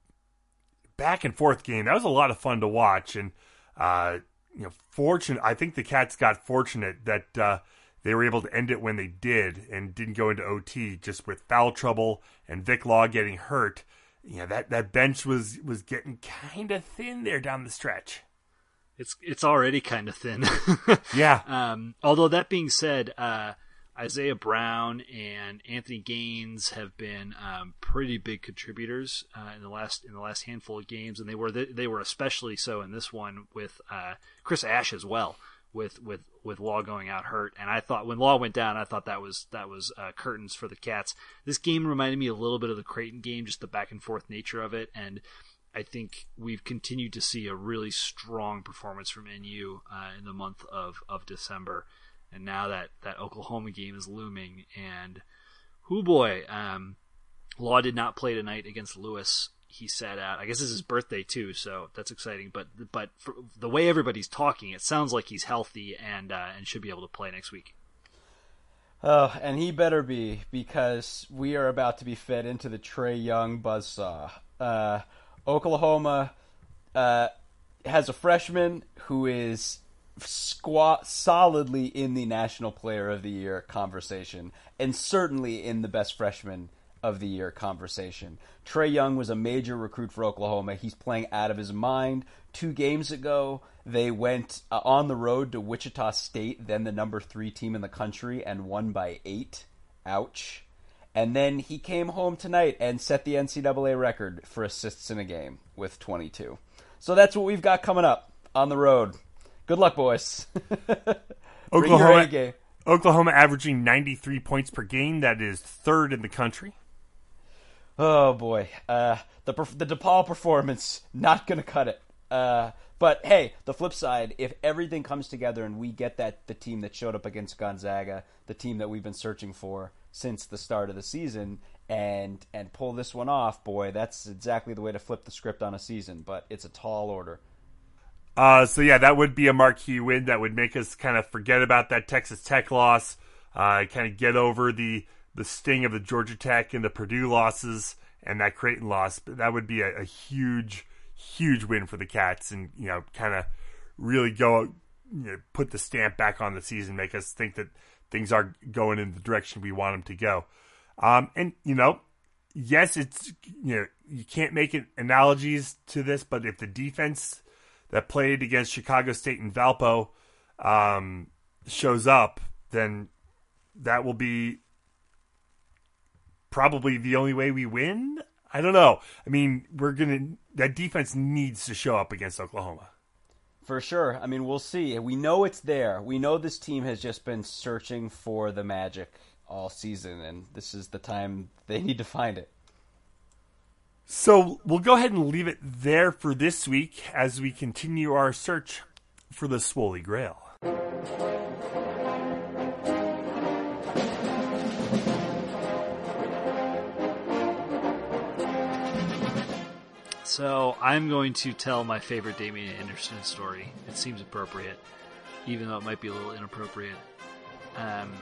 back and forth game. That was a lot of fun to watch, and uh, you know, fortunate. I think the Cats got fortunate that uh, they were able to end it when they did, and didn't go into OT just with foul trouble and Vic Law getting hurt. You know that that bench was was getting kind of thin there down the stretch. It's it's already kind of thin. yeah. Um, although that being said, uh, Isiah Brown and Anthony Gaines have been um, pretty big contributors uh, in the last in the last handful of games, and they were they were especially so in this one with uh, Chris Ash as well. With with with Law going out hurt, and I thought when Law went down, I thought that was that was uh, curtains for the Cats. This game reminded me a little bit of the Creighton game, just the back and forth nature of it, and I think we've continued to see a really strong performance from NU uh, in the month of, of December, and now that that Oklahoma game is looming, and who boy, um, Law did not play tonight against Lewis. He sat out. I guess it's his birthday too, so that's exciting. But but the way everybody's talking, it sounds like he's healthy and uh, and should be able to play next week. Oh, and he better be because we are about to be fed into the Trae Young buzzsaw. Uh, Oklahoma uh, has a freshman who is squat solidly in the National Player of the Year conversation, and certainly in the best freshman of the year conversation. Trae Young was a major recruit for Oklahoma. He's playing out of his mind. Two games ago, they went uh, on the road to Wichita State, then the number three team in the country, and won by eight. Ouch. And then he came home tonight and set the NCAA record for assists in a game with 22. So that's what we've got coming up on the road. Good luck, boys. Oklahoma, Oklahoma averaging 93 points per game. That is third in the country. Oh boy, uh, the the DePaul performance not going to cut it. Uh, but hey, the flip side, if everything comes together and we get that the team that showed up against Gonzaga, the team that we've been searching for, since the start of the season, and and pull this one off, boy, that's exactly the way to flip the script on a season. But it's a tall order. Uh, so yeah, that would be a marquee win that would make us kind of forget about that Texas Tech loss, uh, kind of get over the the sting of the Georgia Tech and the Purdue losses and that Creighton loss. But that would be a, a huge, huge win for the Cats, and you know, kind of really go, you know, put the stamp back on the season, make us think that things are going in the direction we want them to go. Um, and you know, yes, it's you know you can't make analogies to this, but if the defense that played against Chicago State and Valpo um, shows up, then that will be probably the only way we win. I don't know. I mean, we're gonna that defense needs to show up against Oklahoma. For sure. I mean, we'll see. We know it's there. We know this team has just been searching for the magic all season, and this is the time they need to find it. So we'll go ahead and leave it there for this week as we continue our search for the Swoley Grail. So I'm going to tell my favorite Damien Anderson story. It seems appropriate, even though it might be a little inappropriate. Um,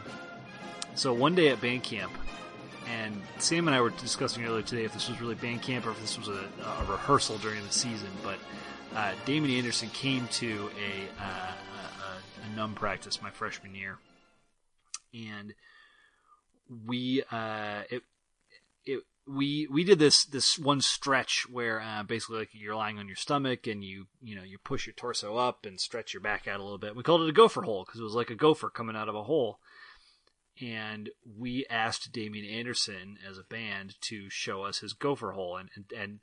so one day at band camp, and Sam and I were discussing earlier today if this was really band camp or if this was a, a rehearsal during the season. But uh, Damien Anderson came to a, uh, a, a num practice my freshman year, and we uh, it we we did this this one stretch where uh, basically like you're lying on your stomach and you you know you push your torso up and stretch your back out a little bit. We called it a gopher hole because it was like a gopher coming out of a hole. And we asked Damien Anderson as a band to show us his gopher hole, and and, and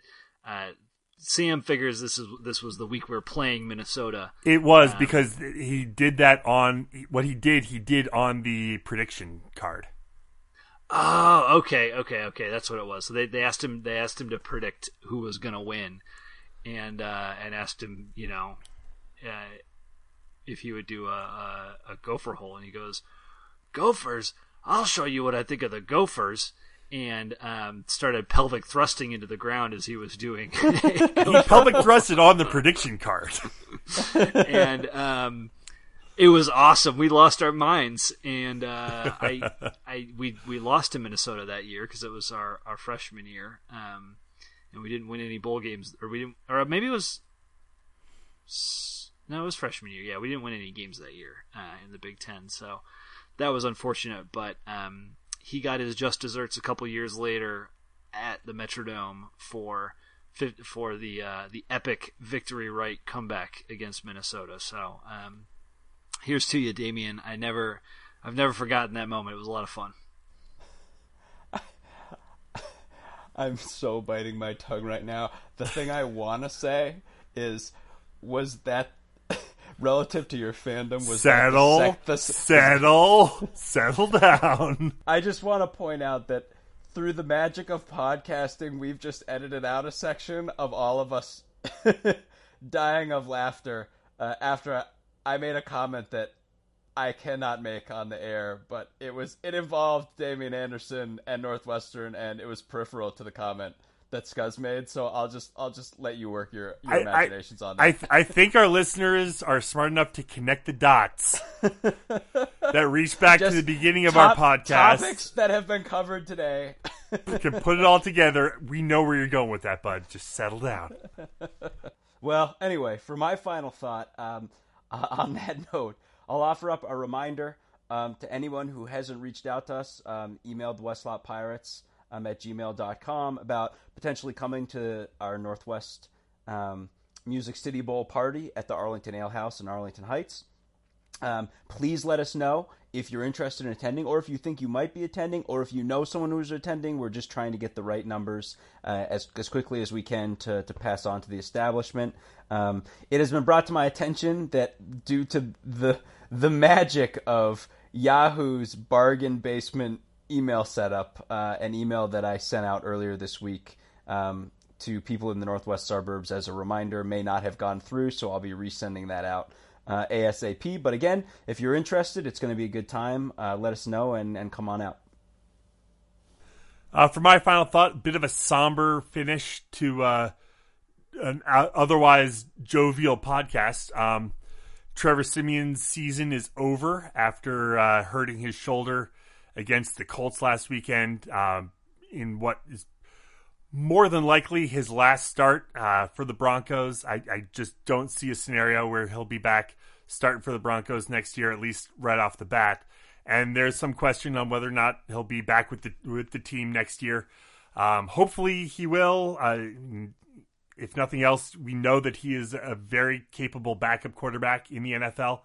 uh, Sam figures this is this was the week we were playing Minnesota. It was um, because he did that on what he did. He did on the prediction card. Oh, okay, okay, okay. That's what it was. So they, they asked him they asked him to predict who was going to win, and uh, and asked him, you know, uh, if he would do a, a, a gopher hole, and he goes, "Gophers, I'll show you what I think of the Gophers." And um, started pelvic thrusting into the ground as he was doing. he pelvic thrusted on the prediction card, and um, it was awesome. We lost our minds, and uh, I, I, we we lost to Minnesota that year because it was our, our freshman year, um, and we didn't win any bowl games, or we didn't, or maybe it was, no, it was freshman year. Yeah, we didn't win any games that year uh, in the Big Ten, so that was unfortunate. But um, he got his just desserts a couple years later at the Metrodome for for the uh, the epic victory right comeback against Minnesota. So. Um, here's to you, Damien. I never, I've never forgotten that moment. It was a lot of fun. I'm so biting my tongue right now. The thing I want to say is, was that relative to your fandom? Was settle, the, the, settle, settle down. I just want to point out that through the magic of podcasting, we've just edited out a section of all of us dying of laughter uh, after I made a comment that I cannot make on the air, but it was it involved Damien Anderson and Northwestern, and it was peripheral to the comment that Scuzz made. So I'll just I'll just let you work your, your I, imaginations I, on that. I, I think our listeners are smart enough to connect the dots that reach back just to the beginning of top, our podcast. Topics that have been covered today. can put it all together. We know where you're going with that, bud. Just settle down. well, anyway, for my final thought. Um, uh, on that note, I'll offer up a reminder um, to anyone who hasn't reached out to us, um, emailed Westlot Pirates um, at gmail.com about potentially coming to our Northwest um, Music City Bowl party at the Arlington Ale House in Arlington Heights. Um, please let us know if you're interested in attending, or if you think you might be attending, or if you know someone who's attending. We're just trying to get the right numbers uh, as as quickly as we can to to pass on to the establishment. Um, it has been brought to my attention that due to the the magic of Yahoo's bargain basement email setup, uh, an email that I sent out earlier this week. Um, to people in the northwest suburbs as a reminder may not have gone through, so I'll be resending that out uh, ASAP. But again, if you're interested, it's going to be a good time. Uh, let us know and, and come on out. Uh, for my final thought, bit of a somber finish to uh, an otherwise jovial podcast. Um, Trevor Siemian's season is over after uh, hurting his shoulder against the Colts last weekend um, in what is more than likely his last start uh, for the Broncos. I, I, just don't see a scenario where he'll be back starting for the Broncos next year, at least right off the bat. And there's some question on whether or not he'll be back with the with the team next year. Um, hopefully, he will. Uh, if nothing else, we know that he is a very capable backup quarterback in the NFL.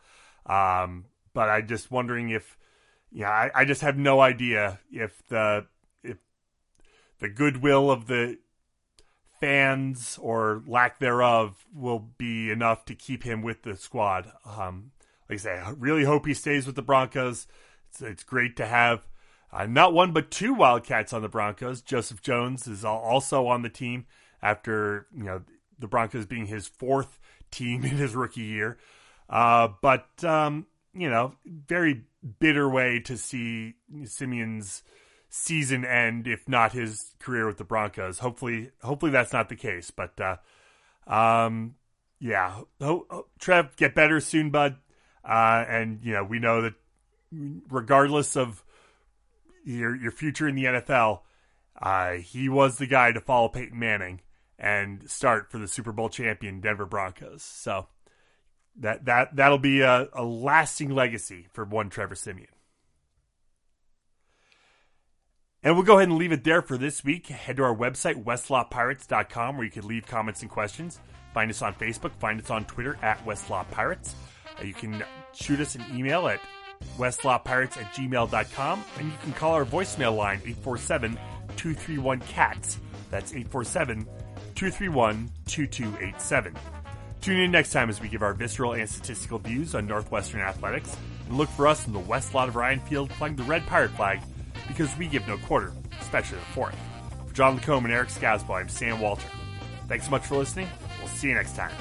Um, but I'm just wondering if, yeah, I, I, just have no idea if the the goodwill of the fans or lack thereof will be enough to keep him with the squad. Um, like I say, I really hope he stays with the Broncos. It's, it's great to have uh, not one but two Wildcats on the Broncos. Joseph Jones is also on the team after you know the Broncos being his fourth team in his rookie year. Uh, but um, you know, very bitter way to see Siemian's season end, if not his career with the Broncos. Hopefully, hopefully that's not the case. But uh, um, yeah, ho- ho- Trev, get better soon, bud. Uh, and you know, we know that regardless of your your future in the NFL, uh, he was the guy to follow Peyton Manning and start for the Super Bowl champion Denver Broncos. So that that that'll be a, a lasting legacy for one Trevor Siemian. And we'll go ahead and leave it there for this week. Head to our website, westlotpirates.com, where you can leave comments and questions. Find us on Facebook. Find us on Twitter at westlotpirates. Uh, you can shoot us an email at westlotpirates at gmail.com. And you can call our voicemail line, 847 231 CATS. That's 847 231 2287. Tune in next time as we give our visceral and statistical views on Northwestern athletics, and look for us in the west lot of Ryan Field flying the red pirate flag because we give no quarter, especially the fourth. For John Lacombe and Eric Scasbo, I'm Sam Walter. Thanks so much for listening. We'll see you next time.